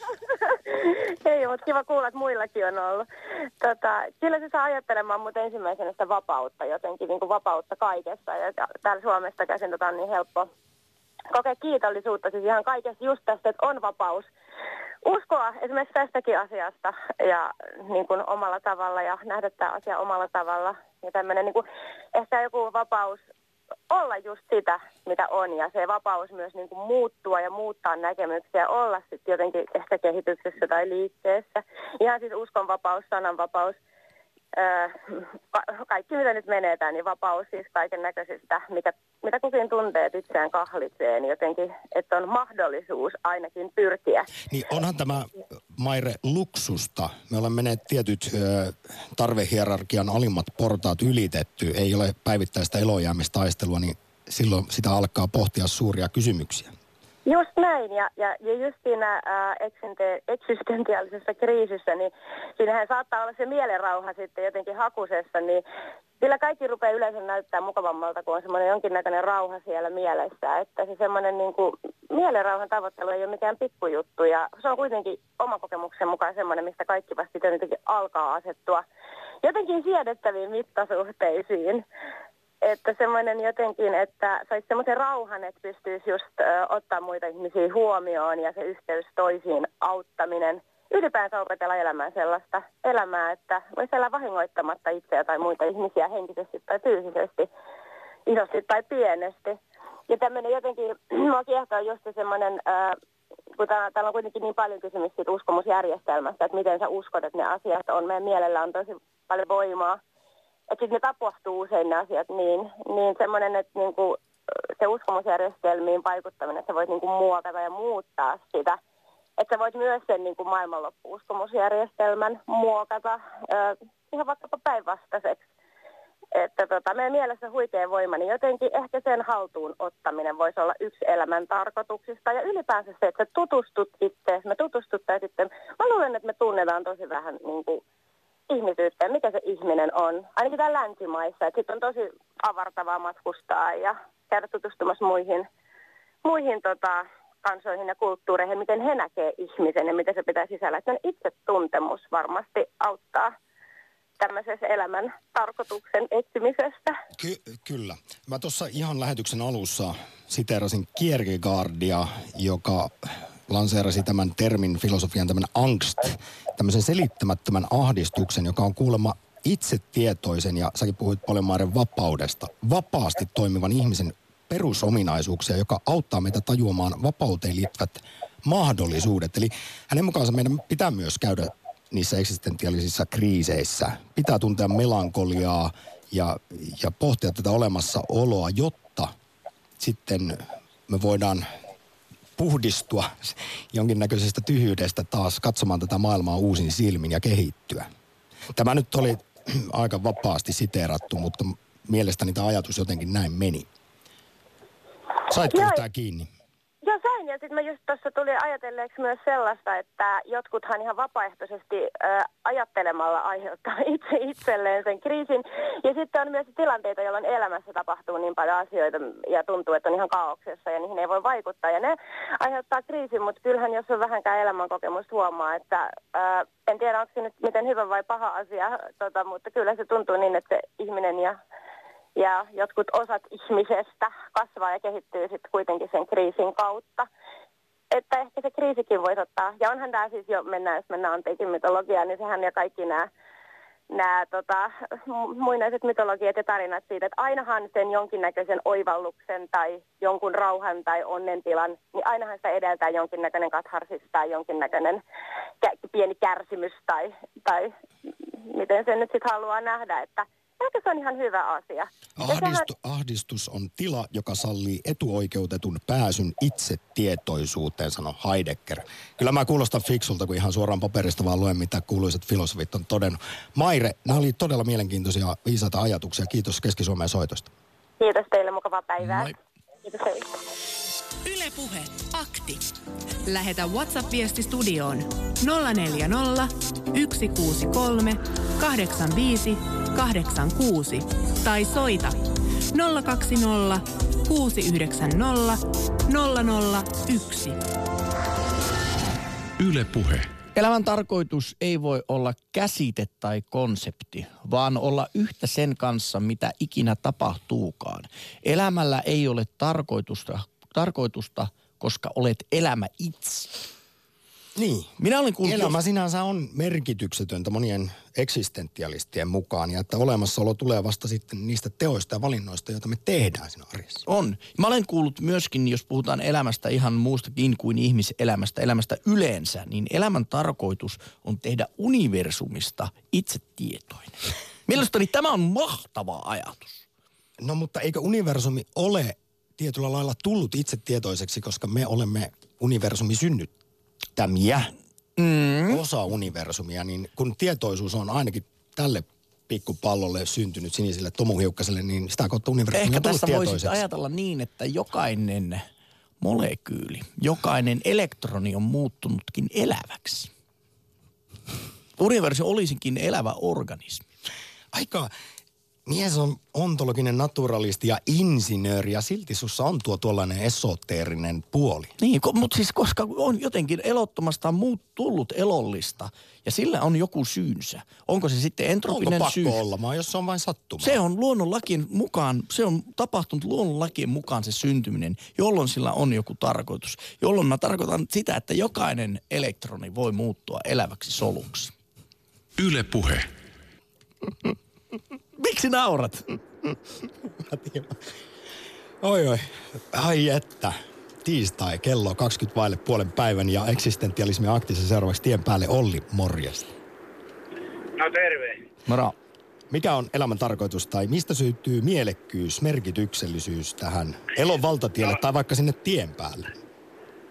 Ei, mutta kiva kuulla, että muillakin on ollut. Tota, kyllä se saa ajattelemaan mut ensimmäisenä sitä vapautta, jotenkin niin kuin vapautta kaikessa. Ja ja täällä Suomesta käsin tota on niin helppo kokea kiitollisuutta siis ihan kaikessa just tästä, että on vapaus. Uskoa esimerkiksi tästäkin asiasta ja niin kuin omalla tavalla ja nähdä tämä asia omalla tavalla. Ja tämmöinen niin kuin, ehkä joku vapaus olla just sitä, mitä on ja se vapaus myös niin kuin muuttua ja muuttaa näkemyksiä, olla sitten jotenkin ehkä kehityksessä tai liikkeessä. Ihan siis uskonvapaus, sananvapaus, kaikki mitä nyt menee niin vapaus siis kaiken näköisistä, mitä, mitä kukin tuntee, että itseään kahlitsee, niin jotenkin, että on mahdollisuus ainakin pyrkiä. Niin onhan tämä, Maire, luksusta. Me olemme ne tietyt tarvehierarkian alimmat portaat ylitetty. Ei ole päivittäistä elojäämistaistelua, niin silloin sitä alkaa pohtia suuria kysymyksiä. Just näin, ja, ja, ja just siinä eksistentiaalisessa kriisissä, niin siinähän saattaa olla se mielenrauha sitten jotenkin hakusessa, niin sillä kaikki rupeaa yleensä näyttää mukavammalta, kun on semmoinen jonkinnäköinen rauha siellä mielessä, että se semmoinen niin kuin, mielenrauhan tavoittelu ei ole mikään pikkujuttu, ja se on kuitenkin oma kokemuksen mukaan semmoinen, mistä kaikki vasta jotenkin alkaa asettua jotenkin siedettäviin mittasuhteisiin että semmoinen jotenkin, että saisi semmoisen rauhan, että pystyisi just ö, ottaa muita ihmisiä huomioon ja se yhteys toisiin auttaminen. Ylipäänsä opetella elämään sellaista elämää, että voisi elää vahingoittamatta itseä tai muita ihmisiä henkisesti tai fyysisesti, isosti tai pienesti. Ja tämmöinen jotenkin, mua kiehtoo just se semmoinen, ö, kun tää, täällä on kuitenkin niin paljon kysymyksiä siitä uskomusjärjestelmästä, että miten sä uskot, että ne asiat on. Meidän mielellä on tosi paljon voimaa että sitten ne tapahtuu usein ne asiat niin, niin semmoinen, että niinku, se uskomusjärjestelmiin vaikuttaminen, että sä voit niinku muokata ja muuttaa sitä että sä voit myös sen niin kuin maailmanloppuuskomusjärjestelmän muokata ö, ihan vaikkapa päinvastaiseksi. Että tota, meidän mielessä huikea voima, niin jotenkin ehkä sen haltuun ottaminen voisi olla yksi elämän tarkoituksista. Ja ylipäänsä se, että sä tutustut itse, me tutustuttaisiin sitten, mä luulen, että me tunnetaan tosi vähän niin kuin ihmisyyttä ja mikä se ihminen on. Ainakin täällä länsimaissa, sitten on tosi avartavaa matkustaa ja käydä tutustumassa muihin, muihin tota, kansoihin ja kulttuureihin, miten he näkee ihmisen ja miten se pitää sisällä. Että itsetuntemus varmasti auttaa tämmöisessä elämän tarkoituksen etsimisestä. Ky- kyllä. Mä tuossa ihan lähetyksen alussa siteerasin Kierkegaardia, joka lanseerasi tämän termin filosofian tämmöinen angst, tämmöisen selittämättömän ahdistuksen, joka on kuulemma itsetietoisen ja säkin puhuit paljon Maaren vapaudesta, vapaasti toimivan ihmisen perusominaisuuksia, joka auttaa meitä tajuamaan vapauteen liittyvät mahdollisuudet. Eli hänen mukaansa meidän pitää myös käydä niissä eksistentiaalisissa kriiseissä. Pitää tuntea melankoliaa ja, ja pohtia tätä olemassaoloa, jotta sitten me voidaan puhdistua jonkinnäköisestä tyhjyydestä taas katsomaan tätä maailmaa uusin silmin ja kehittyä. Tämä nyt oli aika vapaasti siteerattu, mutta mielestäni tämä ajatus jotenkin näin meni. Saitko yhtään kiinni? Sain. Ja sitten mä just tuossa tuli ajatelleeksi myös sellaista, että jotkuthan ihan vapaaehtoisesti äh, ajattelemalla aiheuttaa itse itselleen sen kriisin. Ja sitten on myös tilanteita, jolloin elämässä tapahtuu niin paljon asioita ja tuntuu, että on ihan kaauksessa ja niihin ei voi vaikuttaa. Ja ne aiheuttaa kriisin, mutta kyllähän jos on vähänkään elämänkokemusta huomaa, että äh, en tiedä onko se nyt miten hyvä vai paha asia, tota, mutta kyllä se tuntuu niin, että ihminen ja ja jotkut osat ihmisestä kasvaa ja kehittyy sitten kuitenkin sen kriisin kautta. Että ehkä se kriisikin voisi ottaa, ja onhan tämä siis jo, mennään, jos mennään antiikin mytologiaan, niin sehän ja kaikki nämä nämä tota, mu- muinaiset mytologiat ja tarinat siitä, että ainahan sen jonkinnäköisen oivalluksen tai jonkun rauhan tai onnentilan, niin ainahan sitä edeltää jonkinnäköinen katharsis tai jonkinnäköinen pieni kärsimys tai, tai miten sen nyt sitten haluaa nähdä, että ehkä se on ihan hyvä asia. Ja sehän- Ahdistu, ahdistus on tila, joka sallii etuoikeutetun pääsyn itsetietoisuuteen, sanoi Heidegger. Kyllä mä kuulostan fiksulta, kun ihan suoraan paperista vaan luen, mitä kuuluiset filosofit on todennut. Maire, nämä oli todella mielenkiintoisia viisaita ajatuksia. Kiitos Keski-Suomen soitosta. Kiitos teille, mukavaa päivää. Moi. Kiitos hei. Ylepuhe akti. Lähetä WhatsApp-viesti studioon 040 163 85 86 tai soita 020 690 001. Yle Puhe. Elämän tarkoitus ei voi olla käsite tai konsepti, vaan olla yhtä sen kanssa, mitä ikinä tapahtuukaan. Elämällä ei ole tarkoitusta, tarkoitusta koska olet elämä itse. Niin. Minä olen kuullut... Elämä sinänsä on merkityksetöntä monien eksistentialistien mukaan ja että olemassaolo tulee vasta sitten niistä teoista ja valinnoista, joita me tehdään siinä arjessa. On. Mä olen kuullut myöskin, jos puhutaan elämästä ihan muustakin kuin ihmiselämästä, elämästä yleensä, niin elämän tarkoitus on tehdä universumista itsetietoinen. Mielestäni tämä on mahtava ajatus. No mutta eikö universumi ole tietyllä lailla tullut itse tietoiseksi, koska me olemme universumi synnyttämiä, mm. osa universumia, niin kun tietoisuus on ainakin tälle pikkupallolle syntynyt siniselle tomuhiukkaselle, niin sitä kautta universumi Ehkä on tullut tässä voisi tietoiseksi. ajatella niin, että jokainen molekyyli, jokainen elektroni on muuttunutkin eläväksi. Universumi olisikin elävä organismi. Aika mies on ontologinen naturalisti ja insinööri ja silti sussa on tuo tuollainen esoteerinen puoli. Niin, ko- mutta siis koska on jotenkin elottomasta muut tullut elollista ja sillä on joku syynsä. Onko se sitten Onko entropinen pakko syy? olla, vaan jos se on vain sattuma? Se on luonnonlakien mukaan, se on tapahtunut luonnonlakien mukaan se syntyminen, jolloin sillä on joku tarkoitus. Jolloin mä tarkoitan sitä, että jokainen elektroni voi muuttua eläväksi soluksi. Yle Puhe. Miksi naurat? Oi oi, ai että. Tiistai, kello 20 vaille puolen päivän ja eksistentialismi aktissa seuraavaksi tien päälle Olli, morjesta. No terve. Moro. Mikä on elämän tarkoitus tai mistä syntyy mielekkyys, merkityksellisyys tähän elon valtatielle tai vaikka sinne tien päälle?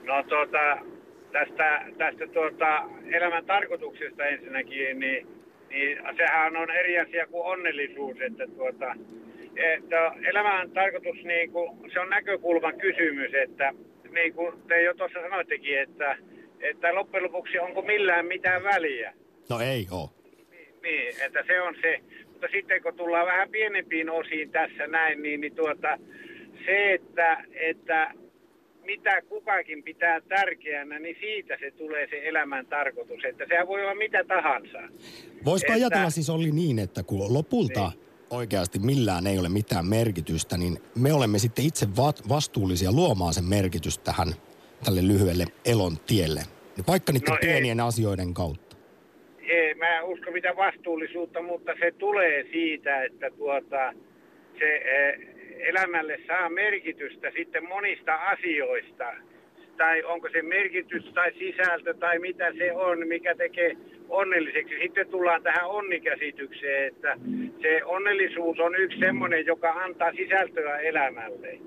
No tota, tästä, tästä tuota, elämän tarkoituksesta ensinnäkin, niin, niin sehän on eri asia kuin onnellisuus, että tuota, että elämän tarkoitus, niin kuin, se on näkökulman kysymys, että niin kuin te jo tuossa sanoittekin, että, että loppujen lopuksi onko millään mitään väliä. No ei ole. Niin, että se on se. Mutta sitten kun tullaan vähän pienempiin osiin tässä näin, niin, niin tuota, se, että, että mitä kukakin pitää tärkeänä, niin siitä se tulee se elämän tarkoitus. Että sehän voi olla mitä tahansa. Voisiko Että- ajatella siis oli niin, että kun lopulta oikeasti millään ei ole mitään merkitystä, niin me olemme sitten itse va- vastuullisia luomaan sen merkitys tähän tälle lyhyelle elon tielle. Niin Vaikka niiden No ei. pienien asioiden kautta. Ei, mä en usko mitään vastuullisuutta, mutta se tulee siitä, että tuota, se eh, elämälle saa merkitystä sitten monista asioista. Tai onko se merkitys tai sisältö tai mitä se on, mikä tekee onnelliseksi. Sitten tullaan tähän onnikäsitykseen, että se onnellisuus on yksi semmoinen, joka antaa sisältöä elämälle.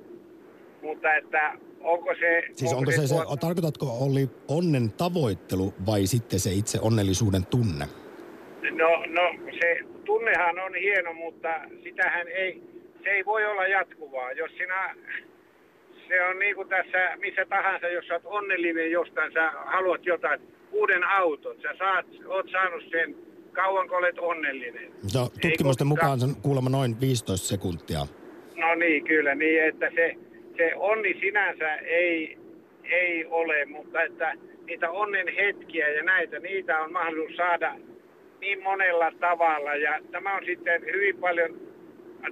Mutta että onko se... Siis onko se, se tuota- tarkoitatko oli onnen tavoittelu vai sitten se itse onnellisuuden tunne? No, no se tunnehan on hieno, mutta sitähän ei, se ei voi olla jatkuvaa. Jos sinä, se on niin kuin tässä missä tahansa, jos oot onnellinen jostain, sä haluat jotain, uuden auton, sä saat, oot saanut sen, kauanko olet onnellinen. No, tutkimusten mukaan se on kuulemma noin 15 sekuntia. No niin, kyllä, niin että se, se onni sinänsä ei, ei ole, mutta että niitä onnen hetkiä ja näitä, niitä on mahdollisuus saada niin monella tavalla. Ja tämä on sitten hyvin paljon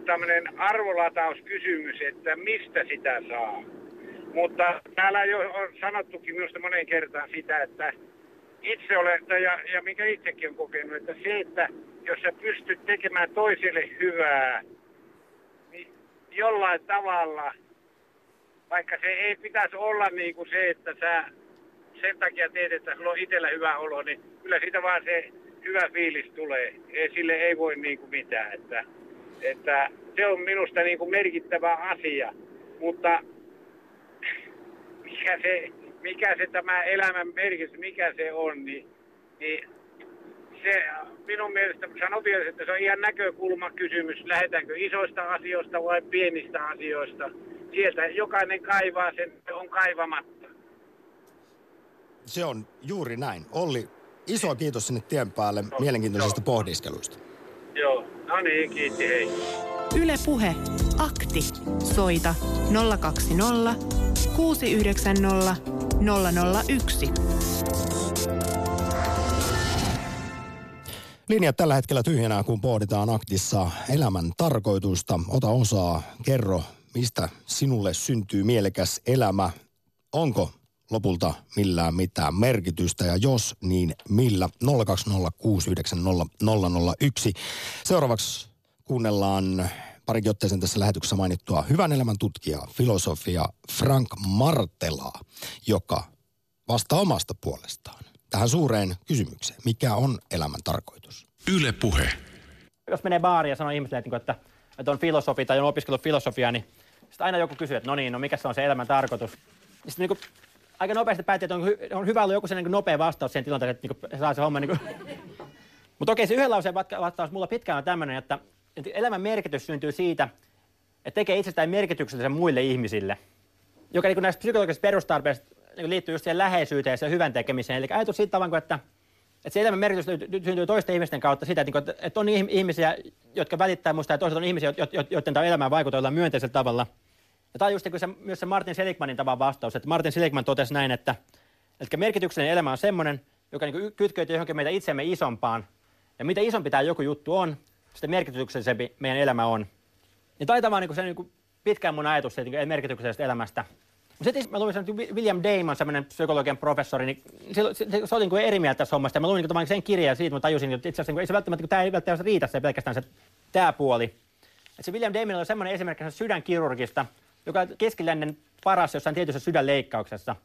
tämmöinen arvolatauskysymys, että mistä sitä saa. Mutta täällä jo on sanottukin minusta monen kertaan sitä, että itse olen, ja, ja mikä itsekin on kokenut, että se, että jos sä pystyt tekemään toiselle hyvää, niin jollain tavalla, vaikka se ei pitäisi olla niin kuin se, että sä sen takia teet, että sulla on itsellä hyvä olo, niin kyllä siitä vaan se hyvä fiilis tulee. Sille ei voi niin kuin mitään. Että, että se on minusta niin kuin merkittävä asia. Mutta mikä se, mikä se tämä elämän merkitys, mikä se on, niin, niin se minun mielestä sanon vielä, että se on ihan näkökulmakysymys. Lähdetäänkö isoista asioista vai pienistä asioista. Sieltä jokainen kaivaa sen, se on kaivamatta. Se on juuri näin. Olli, iso kiitos sinne tien päälle mielenkiintoisista pohdiskeluista. No niin, kiitti, hei. Yle Puhe. Akti. Soita 020 690 001. Linjat tällä hetkellä tyhjänä, kun pohditaan aktissa elämän tarkoitusta. Ota osaa, kerro, mistä sinulle syntyy mielekäs elämä. Onko lopulta millään mitään merkitystä ja jos, niin millä? 020690001. Seuraavaksi kuunnellaan parikin otteeseen tässä lähetyksessä mainittua hyvän elämän tutkija, filosofia Frank Martelaa, joka vastaa omasta puolestaan tähän suureen kysymykseen. Mikä on elämän tarkoitus? Yle Puhe. jos menee baariin ja sanoo ihmisille, että, että, että on filosofi tai on opiskellut filosofiaa, niin sitten aina joku kysyy, että no niin, no mikä se on se elämän tarkoitus. Sitten niin aika nopeasti päätti, että on, hy- on hyvä olla joku sellainen nopea vastaus siihen tilanteeseen, että niin saa se homma niin Mutta okei, se yhden lauseen vastaus mulla pitkään on tämmöinen, että, että elämän merkitys syntyy siitä, että tekee itsestään merkityksellisen muille ihmisille. Joka niin näistä psykologisista perustarpeista niin liittyy just siihen läheisyyteen ja hyvän tekemiseen. Eli ajatus siitä tavalla, että että se elämän merkitys syntyy toisten ihmisten kautta sitä, että, niinku, että on ihm- ihmisiä, jotka välittää musta ja toiset on ihmisiä, jo- jo- joiden tämä elämään vaikuttaa jollain myönteisellä tavalla. Ja tämä on just niin se, myös se Martin Seligmanin tavan vastaus, että Martin Seligman totesi näin, että, että merkityksellinen elämä on semmoinen, joka niin kytkeytyy johonkin meitä itsemme isompaan. Ja mitä isompi tämä joku juttu on, sitä merkityksellisempi meidän elämä on. Ja taitaa vaan niin se niin pitkään mun ajatus siitä niin merkityksellisestä elämästä. Sitten mä luin sen, William Damon, semmoinen psykologian professori, niin se, se, se, oli niin eri mieltä tässä hommasta. Mä luin niin sen kirjan ja siitä mä tajusin, että itse asiassa niin ei se välttämättä, tämä ei välttämättä riitä se pelkästään se tämä puoli. Et se William Damon oli semmoinen esimerkki sydänkirurgista, joka on keskilännen paras jossain tietyssä sydänleikkauksessa.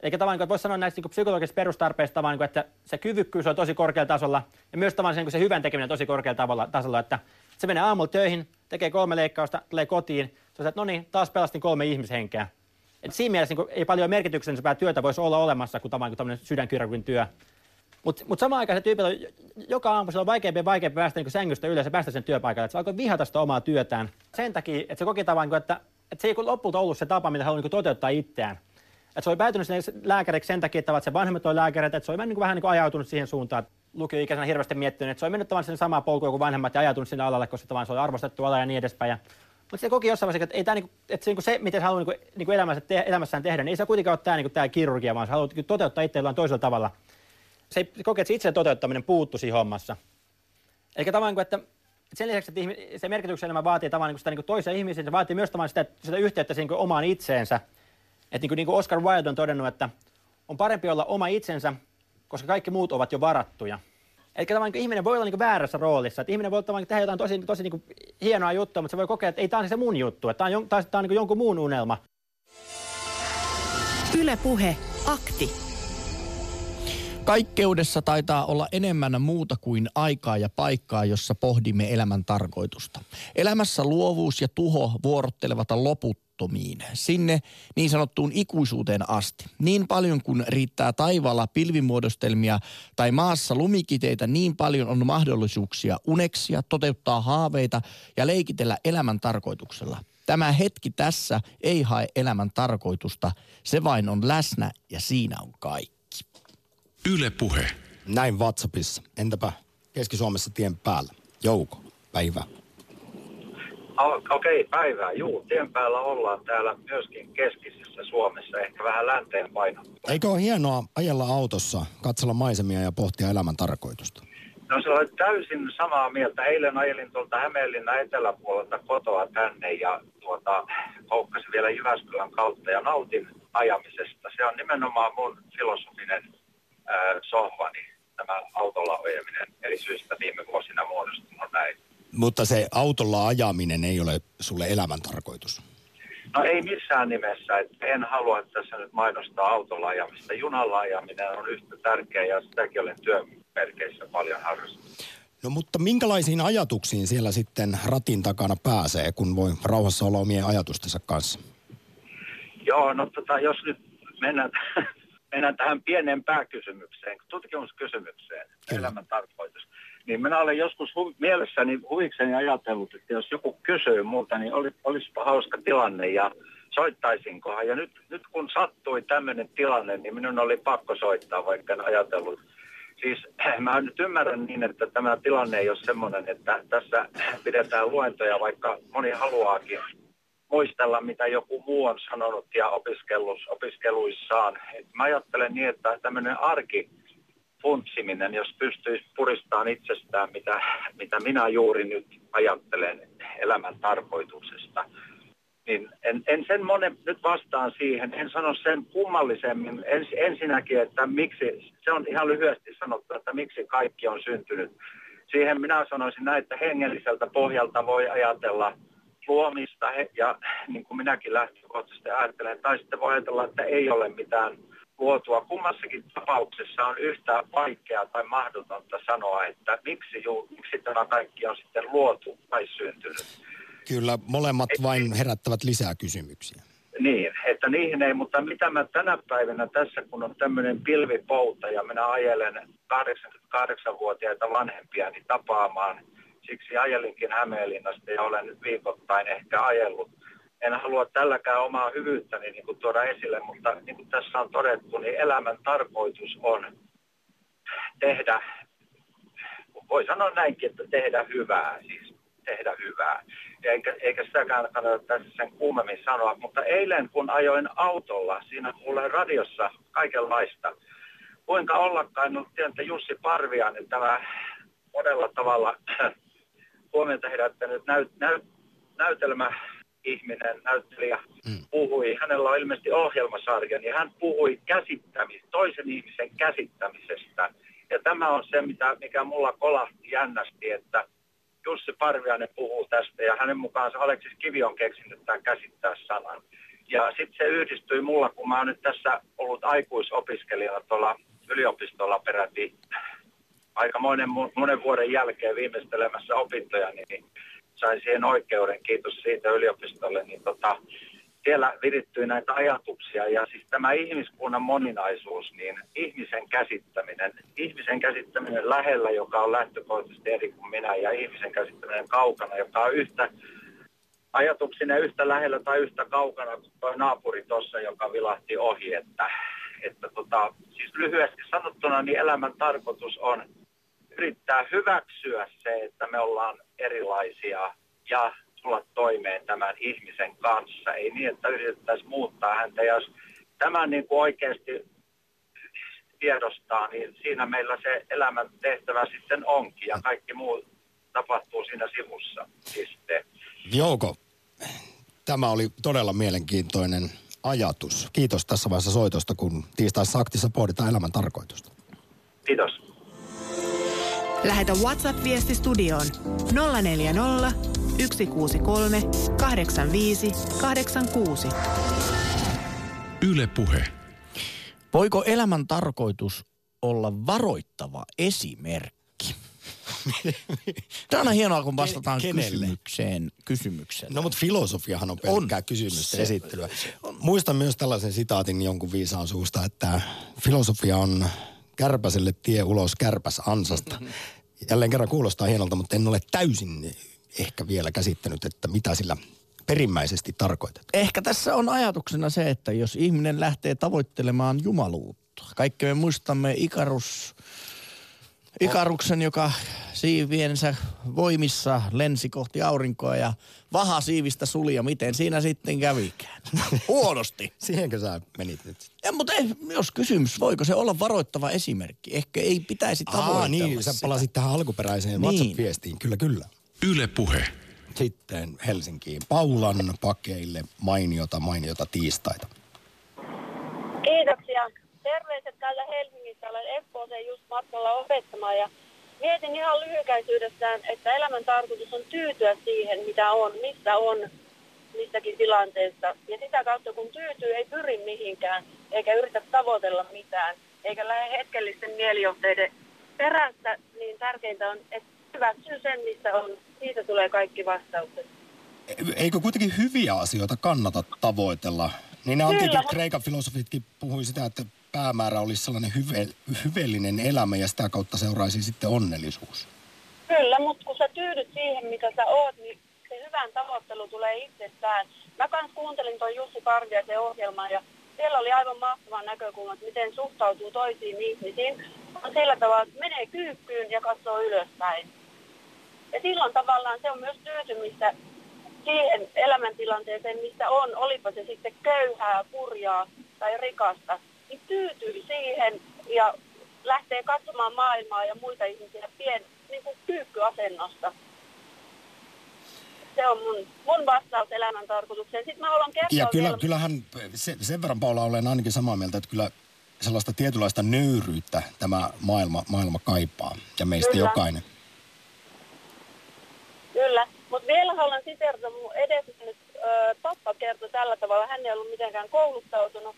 Eikä tavallaan, niin voisi sanoa näistä niin psykologisista perustarpeista, tavallaan, kuin, että se kyvykkyys on tosi korkealla tasolla ja myös tavallaan se, niin kuin se hyvän tekeminen on tosi korkealla tavalla, tasolla, että se menee aamulla töihin, tekee kolme leikkausta, tulee kotiin, se on, että no niin, taas pelastin kolme ihmishenkeä. Et siinä mielessä niin ei paljon merkityksellisempää työtä voisi olla olemassa kuin tämmöinen sydänkirurgin työ. Mutta mut samaan aikaan se tyyppi on, joka aamu on vaikeampi ja vaikeampi päästä niin sängystä ylös ja päästä sen työpaikalle. Että se alkoi vihata sitä omaa työtään. Sen takia, että se koki tavan, että, että se ei lopulta ollut se tapa, mitä haluaa niin toteuttaa itseään. Että se oli päätynyt sinne lääkäriksi sen takia, että se vanhemmat oli lääkäreitä, että se oli niin vähän niin kuin ajautunut siihen suuntaan. Lukioikäisenä hirveästi miettinyt, että se oli mennyt tavallaan sen samaa polkua kuin vanhemmat ja ajautunut sinne alalle, koska se oli arvostettu ala ja niin edespäin. Mutta se koki jossain vaiheessa, että, ei tämä, niin kuin, että se, niin kuin se, miten se haluaa niin kuin, niin kuin elämässä te, elämässään tehdä, niin ei se kuitenkaan ole tämä, niin kuin, tämä kirurgia, vaan se haluaa niin toteuttaa itse jollain toisella tavalla. Se ei koke, että se itse toteuttaminen puuttu siinä hommassa. Eli tavallaan, että sen lisäksi, että se merkityksen elämä vaatii tavallaan niin sitä niin toisen ihmisen, se vaatii myös sitä, sitä yhteyttä niin omaan itseensä. Että niin kuin, niin kuin Oscar Wilde on todennut, että on parempi olla oma itsensä, koska kaikki muut ovat jo varattuja. Eli tavallaan niin ihminen voi olla niin väärässä roolissa. Että ihminen voi tavallaan tehdä jotain tosi, tosi niin hienoa juttua, mutta se voi kokea, että ei tämä on se mun juttu, että tämä on, tämä on, niin jonkun muun unelma. Ylepuhe akti. Kaikkeudessa taitaa olla enemmän muuta kuin aikaa ja paikkaa, jossa pohdimme elämän tarkoitusta. Elämässä luovuus ja tuho vuorottelevat loput loputtomiin, sinne niin sanottuun ikuisuuteen asti. Niin paljon kuin riittää taivaalla pilvimuodostelmia tai maassa lumikiteitä, niin paljon on mahdollisuuksia uneksia, toteuttaa haaveita ja leikitellä elämän tarkoituksella. Tämä hetki tässä ei hae elämän tarkoitusta, se vain on läsnä ja siinä on kaikki. Yle puhe. Näin WhatsAppissa. Entäpä Keski-Suomessa tien päällä? Jouko, päivä. Okei, okay, päivää. Juu, tien päällä ollaan täällä myöskin keskisessä Suomessa, ehkä vähän länteen painottua. Eikö ole hienoa ajella autossa, katsella maisemia ja pohtia elämän tarkoitusta? No se oli täysin samaa mieltä. Eilen ajelin tuolta Hämeenlinnan eteläpuolelta kotoa tänne ja tuota, koukkasin vielä Jyväskylän kautta ja nautin ajamisesta. Se on nimenomaan mun filosofinen äh, sohvani, tämä autolla ajaminen eri syistä viime vuosina muodostunut näin. Mutta se autolla ajaminen ei ole sulle elämän tarkoitus. No ei missään nimessä. Että en halua tässä nyt mainostaa autolla ajamista. Junalla ajaminen on yhtä tärkeä ja sitäkin olen työmerkeissä paljon harrastanut. No mutta minkälaisiin ajatuksiin siellä sitten ratin takana pääsee, kun voi rauhassa olla omien ajatustensa kanssa? Joo, no tota, jos nyt mennään, mennään tähän pieneen pääkysymykseen, tutkimuskysymykseen, Kyllä. elämän tarkoitus niin minä olen joskus hu- mielessäni huvikseni ajatellut, että jos joku kysyy muuta, niin oli, olisipa hauska tilanne ja soittaisinkohan. Ja nyt, nyt kun sattui tämmöinen tilanne, niin minun oli pakko soittaa, vaikka en ajatellut. Siis mä nyt ymmärrän niin, että tämä tilanne ei ole semmoinen, että tässä pidetään luentoja, vaikka moni haluaakin muistella, mitä joku muu on sanonut ja opiskeluissaan. Et mä ajattelen niin, että tämmöinen arki funtsiminen, jos pystyisi puristamaan itsestään, mitä, mitä minä juuri nyt ajattelen elämän tarkoituksesta, niin en, en sen monen nyt vastaan siihen, en sano sen kummallisemmin. Ens, ensinnäkin, että miksi, se on ihan lyhyesti sanottu, että miksi kaikki on syntynyt. Siihen minä sanoisin näin, että hengelliseltä pohjalta voi ajatella luomista ja niin kuin minäkin lähtökohtaisesti ajattelen, tai sitten voi ajatella, että ei ole mitään luotua. Kummassakin tapauksessa on yhtä vaikeaa tai mahdotonta sanoa, että miksi, ju, miksi tämä kaikki on sitten luotu tai syntynyt. Kyllä, molemmat Et, vain herättävät lisää kysymyksiä. Niin, että niihin ei, mutta mitä mä tänä päivänä tässä, kun on tämmöinen pilvipouta ja minä ajelen 88-vuotiaita vanhempia niin tapaamaan, siksi ajelinkin Hämeenlinnasta ja olen nyt viikoittain ehkä ajellut en halua tälläkään omaa hyvyyttäni niin kuin tuoda esille, mutta niin kuin tässä on todettu, niin elämän tarkoitus on tehdä, voi sanoa näinkin, että tehdä hyvää, siis tehdä hyvää. Eikä, eikä sitäkään kannata tässä sen kuumemmin sanoa, mutta eilen kun ajoin autolla, siinä kuulee radiossa kaikenlaista, kuinka ollakaan, no tiedän, Jussi Parviainen, tämä monella tavalla huomiota herättänyt näyt, näyt, näytelmä ihminen, näyttelijä, mm. puhui, hänellä on ilmeisesti ohjelmasarja, niin hän puhui käsittämis, toisen ihmisen käsittämisestä. Ja tämä on se, mitä, mikä mulla kolahti jännästi, että Jussi Parviainen puhuu tästä ja hänen mukaansa Aleksis Kivi on keksinyt tämän käsittää sanan. Ja sitten se yhdistyi mulla, kun mä oon nyt tässä ollut aikuisopiskelijana tuolla yliopistolla peräti aika monen, monen vuoden jälkeen viimeistelemässä opintoja, niin sain siihen oikeuden, kiitos siitä yliopistolle, niin tota, siellä virittyi näitä ajatuksia. Ja siis tämä ihmiskunnan moninaisuus, niin ihmisen käsittäminen, ihmisen käsittäminen lähellä, joka on lähtökohtaisesti eri kuin minä, ja ihmisen käsittäminen kaukana, joka on yhtä ajatuksina yhtä lähellä tai yhtä kaukana kuin tuo naapuri tuossa, joka vilahti ohi. Että, että tota, siis lyhyesti sanottuna, niin elämän tarkoitus on yrittää hyväksyä se, että me ollaan erilaisia ja tulla toimeen tämän ihmisen kanssa. Ei niin, että yritettäisiin muuttaa häntä. Ja jos tämän niin kuin oikeasti tiedostaa, niin siinä meillä se elämän tehtävä sitten onkin ja kaikki muu tapahtuu siinä sivussa. Piste. Jouko, tämä oli todella mielenkiintoinen ajatus. Kiitos tässä vaiheessa soitosta, kun tiistaissa aktissa pohditaan elämän tarkoitusta. Kiitos. Lähetä WhatsApp-viesti studioon 040 163 85 86. Yle Puhe. Voiko elämän tarkoitus olla varoittava esimerkki? Tämä on hienoa, kun vastataan Kenelle? kysymykseen kysymykseen. No mutta filosofiahan on pelkkää On. kysymystä Se- esittelyä. Muistan myös tällaisen sitaatin jonkun viisaan suusta, että filosofia on kärpäselle tie ulos kärpäs ansasta. Jälleen kerran kuulostaa hienolta, mutta en ole täysin ehkä vielä käsittänyt, että mitä sillä perimmäisesti tarkoitetaan. Ehkä tässä on ajatuksena se, että jos ihminen lähtee tavoittelemaan jumaluutta. Kaikki me muistamme Ikarus, Ikaruksen, joka siiviensä voimissa lensi kohti aurinkoa ja vaha siivistä suli ja miten siinä sitten kävikään. Huonosti. Siihenkö sä menit nyt? Ja, mutta ei, jos kysymys, voiko se olla varoittava esimerkki? Ehkä ei pitäisi tavoitella Aa, niin, sä sitä. palasit tähän alkuperäiseen Niin. WhatsApp-viestiin. Kyllä, kyllä. Yle Puhe. Sitten Helsinkiin. Paulan pakeille mainiota, mainiota tiistaita. Kiitoksia. Terveiset täältä Helsingistä. Olen Espooseen just matkalla opettamaan ja mietin ihan lyhykäisyydessään, että elämän tarkoitus on tyytyä siihen, mitä on, missä on missäkin tilanteessa. Ja sitä kautta, kun tyytyy, ei pyri mihinkään, eikä yritä tavoitella mitään, eikä lähde hetkellisten mielijohteiden perässä, niin tärkeintä on, että hyväksyy sen, missä on. Siitä tulee kaikki vastaukset. Eikö kuitenkin hyviä asioita kannata tavoitella? Niin ne Kyllä, antiikin Kreikan filosofitkin puhui sitä, että päämäärä olisi sellainen hyve, hyveellinen elämä ja sitä kautta seuraisi sitten onnellisuus. Kyllä, mutta kun sä tyydyt siihen, mitä sä oot, niin se hyvän tavoittelu tulee itsestään. Mä kans kuuntelin tuon Jussi Parviaisen ohjelman ja siellä oli aivan mahtava näkökulma, että miten suhtautuu toisiin ihmisiin. On sillä tavalla, että menee kyykkyyn ja katsoo ylöspäin. Ja silloin tavallaan se on myös tyytymistä siihen elämäntilanteeseen, missä on, olipa se sitten köyhää, kurjaa tai rikasta, niin tyytyy siihen ja lähtee katsomaan maailmaa ja muita ihmisiä pien, niin kuin kyykkyasennosta. Se on mun, mun vastaus elämän tarkoitukseen. Sitten mä haluan kertoa Ja kyllä, vielä... kyllähän se, sen verran Paula olen ainakin samaa mieltä, että kyllä sellaista tietynlaista nöyryyttä tämä maailma, maailma kaipaa ja meistä Kyllä. jokainen. Kyllä, mutta vielä haluan siterata mun edesmennyt ö, pappa kertoi tällä tavalla, hän ei ollut mitenkään kouluttautunut,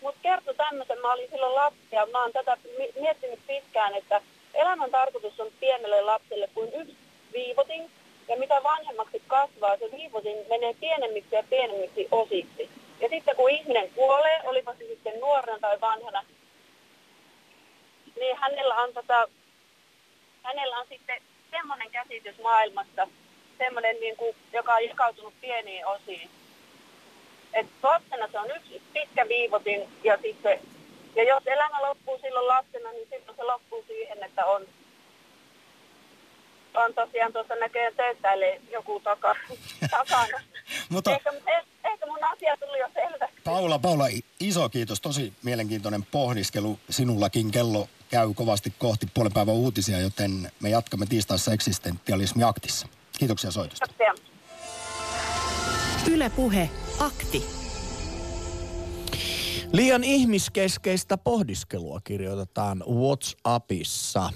mutta kertoi tämmöisen, mä olin silloin lapsi ja mä oon tätä mi- miettinyt pitkään, että elämän tarkoitus on pienelle lapselle kuin yksi viivotin, ja mitä vanhemmaksi kasvaa, se viivotin menee pienemmiksi ja pienemmiksi osiksi. Ja sitten kun ihminen kuolee, olipa se sitten nuorena tai vanhana, niin hänellä on, tota, hänellä on sitten semmoinen käsitys maailmasta, semmoinen, niin kuin, joka on jakautunut pieniin osiin. Et lapsena se on yksi pitkä viivotin ja sitten, ja jos elämä loppuu silloin lapsena, niin silloin se loppuu siihen, että on, on tosiaan tuossa näköjään töittäilee joku taka, takana. Mutta- ehkä, eh, ehkä mun asia tuli jo selväksi. Paula, Paula, iso kiitos. Tosi mielenkiintoinen pohdiskelu sinullakin. Kello käy kovasti kohti puolen päivän uutisia, joten me jatkamme tiistaissa eksistentialismi aktissa. Kiitoksia soitosta. Kiitoksia. Yle Puhe. Akti. Liian ihmiskeskeistä pohdiskelua kirjoitetaan WhatsAppissa.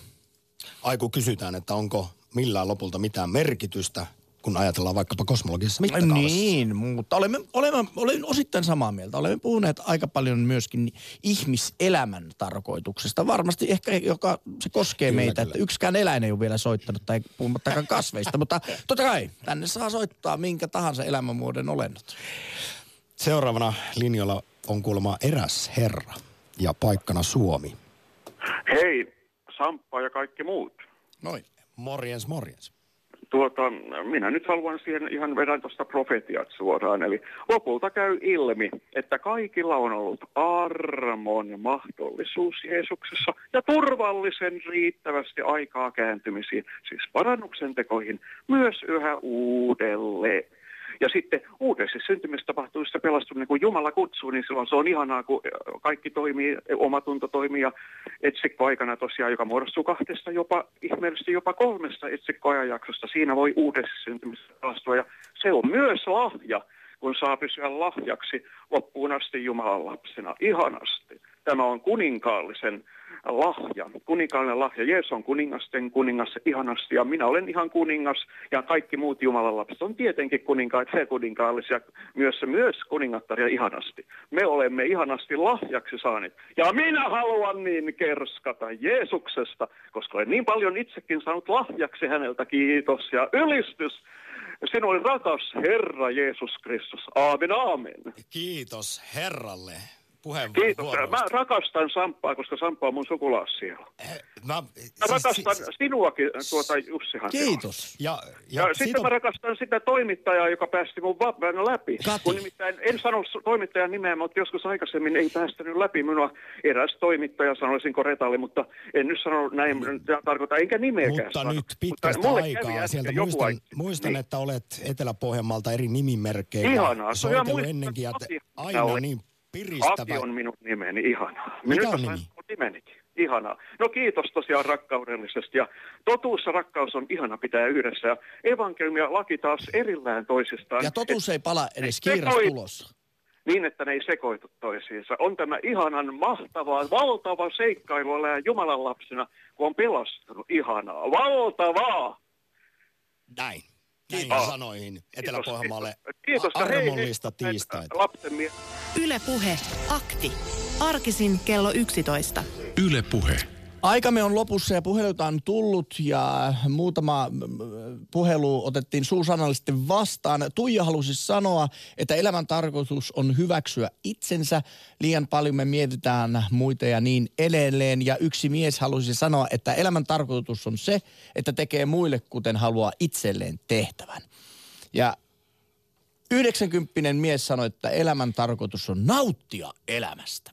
Ai kun kysytään, että onko millään lopulta mitään merkitystä, kun ajatellaan vaikkapa kosmologisessa mittakaavassa. Niin, mutta olemme, olemme, olen osittain samaa mieltä. Olemme puhuneet aika paljon myöskin ihmiselämän tarkoituksesta. Varmasti ehkä joka se koskee Kyllä, meitä, kyllä. että yksikään eläin ei ole vielä soittanut tai puhumattakaan kasveista. mutta totta kai tänne saa soittaa minkä tahansa elämänmuodon olennot. Seuraavana linjalla on kuulemma eräs herra ja paikkana Suomi. Hei, Samppa ja kaikki muut. Noin. Morjens, morjens. Tuota, minä nyt haluan siihen ihan vedän tuosta profetiat suoraan. Eli lopulta käy ilmi, että kaikilla on ollut armon mahdollisuus Jeesuksessa ja turvallisen riittävästi aikaa kääntymisiin, siis parannuksen tekoihin, myös yhä uudelleen. Ja sitten tapahtuu se pelastuminen, kun Jumala kutsuu, niin silloin se on ihanaa, kun kaikki toimii, omatunto toimii ja etsikkoaikana tosiaan, joka muodostuu kahdesta jopa ihmeellisesti jopa kolmesta etsikkoajanjaksosta. Siinä voi uudessa syntymisessä pelastua ja se on myös lahja, kun saa pysyä lahjaksi loppuun asti Jumalan lapsena. Ihanasti. Tämä on kuninkaallisen lahja, kuninkaallinen lahja. Jeesus on kuningasten kuningas ihanasti ja minä olen ihan kuningas ja kaikki muut Jumalan lapset on tietenkin kuninkaita ja kuninkaallisia, myös, myös kuningattaria ihanasti. Me olemme ihanasti lahjaksi saaneet ja minä haluan niin kerskata Jeesuksesta, koska olen niin paljon itsekin saanut lahjaksi häneltä kiitos ja ylistys. Sinulle rakas Herra Jeesus Kristus. Aamen, aamen. Kiitos Herralle Kiitos. Mä rakastan Samppaa, koska Samppa on mun sukulaas siellä. Mä, mä rakastan si, si, sinuakin, tuota Jussihan. Kiitos. Ja, ja, ja sitten on... mä rakastan sitä toimittajaa, joka päästi mun vapaan läpi. Kati. Kun nimittäin, en sano toimittajan nimeä, mutta joskus aikaisemmin ei päästänyt läpi minua eräs toimittaja, sanoisinko Retalle, mutta en nyt sano näin, mm. tarkoita enkä nimeäkään. Mutta sano. nyt pitkästä mutta aikaa sieltä muistan, muistan niin. että olet Etelä-Pohjanmaalta eri nimimerkeillä. Ihanaa. Soitellut ennenkin, että aina niin piristävä. Aki on minun nimeni, ihanaa. Mikä on nimi? nimenikin. Ihanaa. No kiitos tosiaan rakkaudellisesti. Ja totuus ja rakkaus on ihana pitää yhdessä. Ja evankeliumi ja laki taas erillään toisistaan. Ja totuus ei pala edes kiiras tulossa. Niin, että ne ei sekoitu toisiinsa. On tämä ihanan mahtava, valtava seikkailu olla Jumalan lapsena, kun on pelastunut. Ihanaa. Valtavaa! Näin. Näihin Kiitos. sanoihin Etelä-Pohjanmaalle Kiitos. armollista tiistaita. Yle Puhe, akti. Arkisin kello 11. Yle Puhe. Aikamme on lopussa ja puheluita on tullut ja muutama puhelu otettiin suusanallisesti vastaan. Tuija halusi sanoa, että elämän tarkoitus on hyväksyä itsensä. Liian paljon me mietitään muita ja niin edelleen. Ja yksi mies halusi sanoa, että elämän tarkoitus on se, että tekee muille kuten haluaa itselleen tehtävän. Ja 90 mies sanoi, että elämän tarkoitus on nauttia elämästä.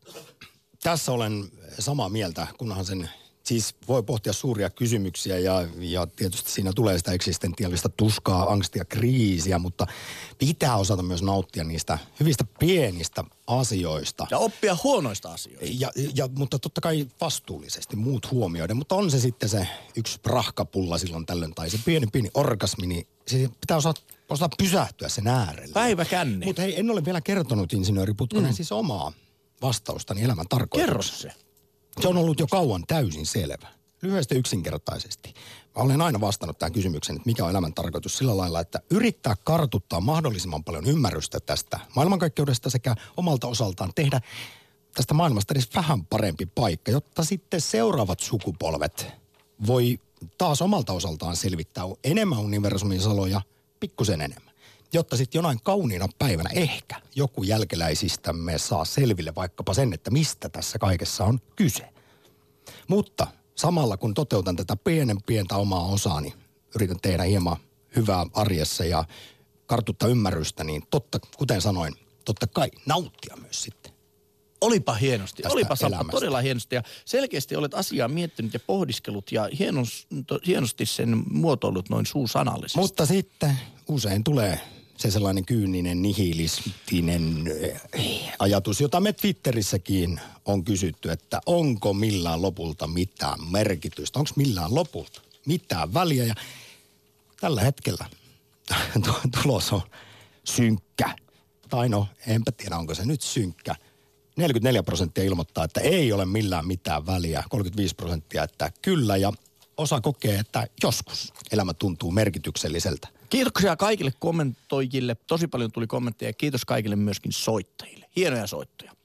Tässä olen samaa mieltä, kunhan sen siis voi pohtia suuria kysymyksiä ja, ja tietysti siinä tulee sitä eksistentiaalista tuskaa, angstia, kriisiä, mutta pitää osata myös nauttia niistä hyvistä pienistä asioista. Ja oppia huonoista asioista. Ja, ja, mutta totta kai vastuullisesti muut huomioiden, mutta on se sitten se yksi rahkapulla silloin tällöin tai se pieni pieni orgasmi, niin se pitää osata, osata pysähtyä sen äärelle. Päivä känni. Mutta hei, en ole vielä kertonut insinööri Putkonen mm. siis omaa vastaustani elämän tarkoitukseen. Kerro se. Se on ollut jo kauan täysin selvä. Lyhyesti yksinkertaisesti. Mä olen aina vastannut tähän kysymykseen, että mikä on elämän tarkoitus sillä lailla, että yrittää kartuttaa mahdollisimman paljon ymmärrystä tästä maailmankaikkeudesta sekä omalta osaltaan tehdä tästä maailmasta edes vähän parempi paikka, jotta sitten seuraavat sukupolvet voi taas omalta osaltaan selvittää enemmän universumin saloja, pikkusen enemmän. Jotta sitten jonain kauniina päivänä ehkä joku jälkeläisistämme saa selville vaikkapa sen, että mistä tässä kaikessa on kyse. Mutta samalla kun toteutan tätä pienen pientä omaa osaani, yritän tehdä hieman hyvää arjessa ja kartuttaa ymmärrystä, niin totta, kuten sanoin, totta kai nauttia myös sitten. Olipa hienosti, Tästä olipa Sampa, todella hienosti. Ja selkeästi olet asiaa miettinyt ja pohdiskellut ja hienosti sen muotoillut noin suusanallisesti. Mutta sitten usein tulee se sellainen kyyninen, nihilistinen eh, ajatus, jota me Twitterissäkin on kysytty, että onko millään lopulta mitään merkitystä, onko millään lopulta mitään väliä. Ja tällä hetkellä tulos on synkkä. Tai no, enpä tiedä, onko se nyt synkkä. 44 prosenttia ilmoittaa, että ei ole millään mitään väliä. 35 prosenttia, että kyllä. Ja osa kokee, että joskus elämä tuntuu merkitykselliseltä. Kiitoksia kaikille kommentoijille. Tosi paljon tuli kommentteja. Kiitos kaikille myöskin soittajille. Hienoja soittoja.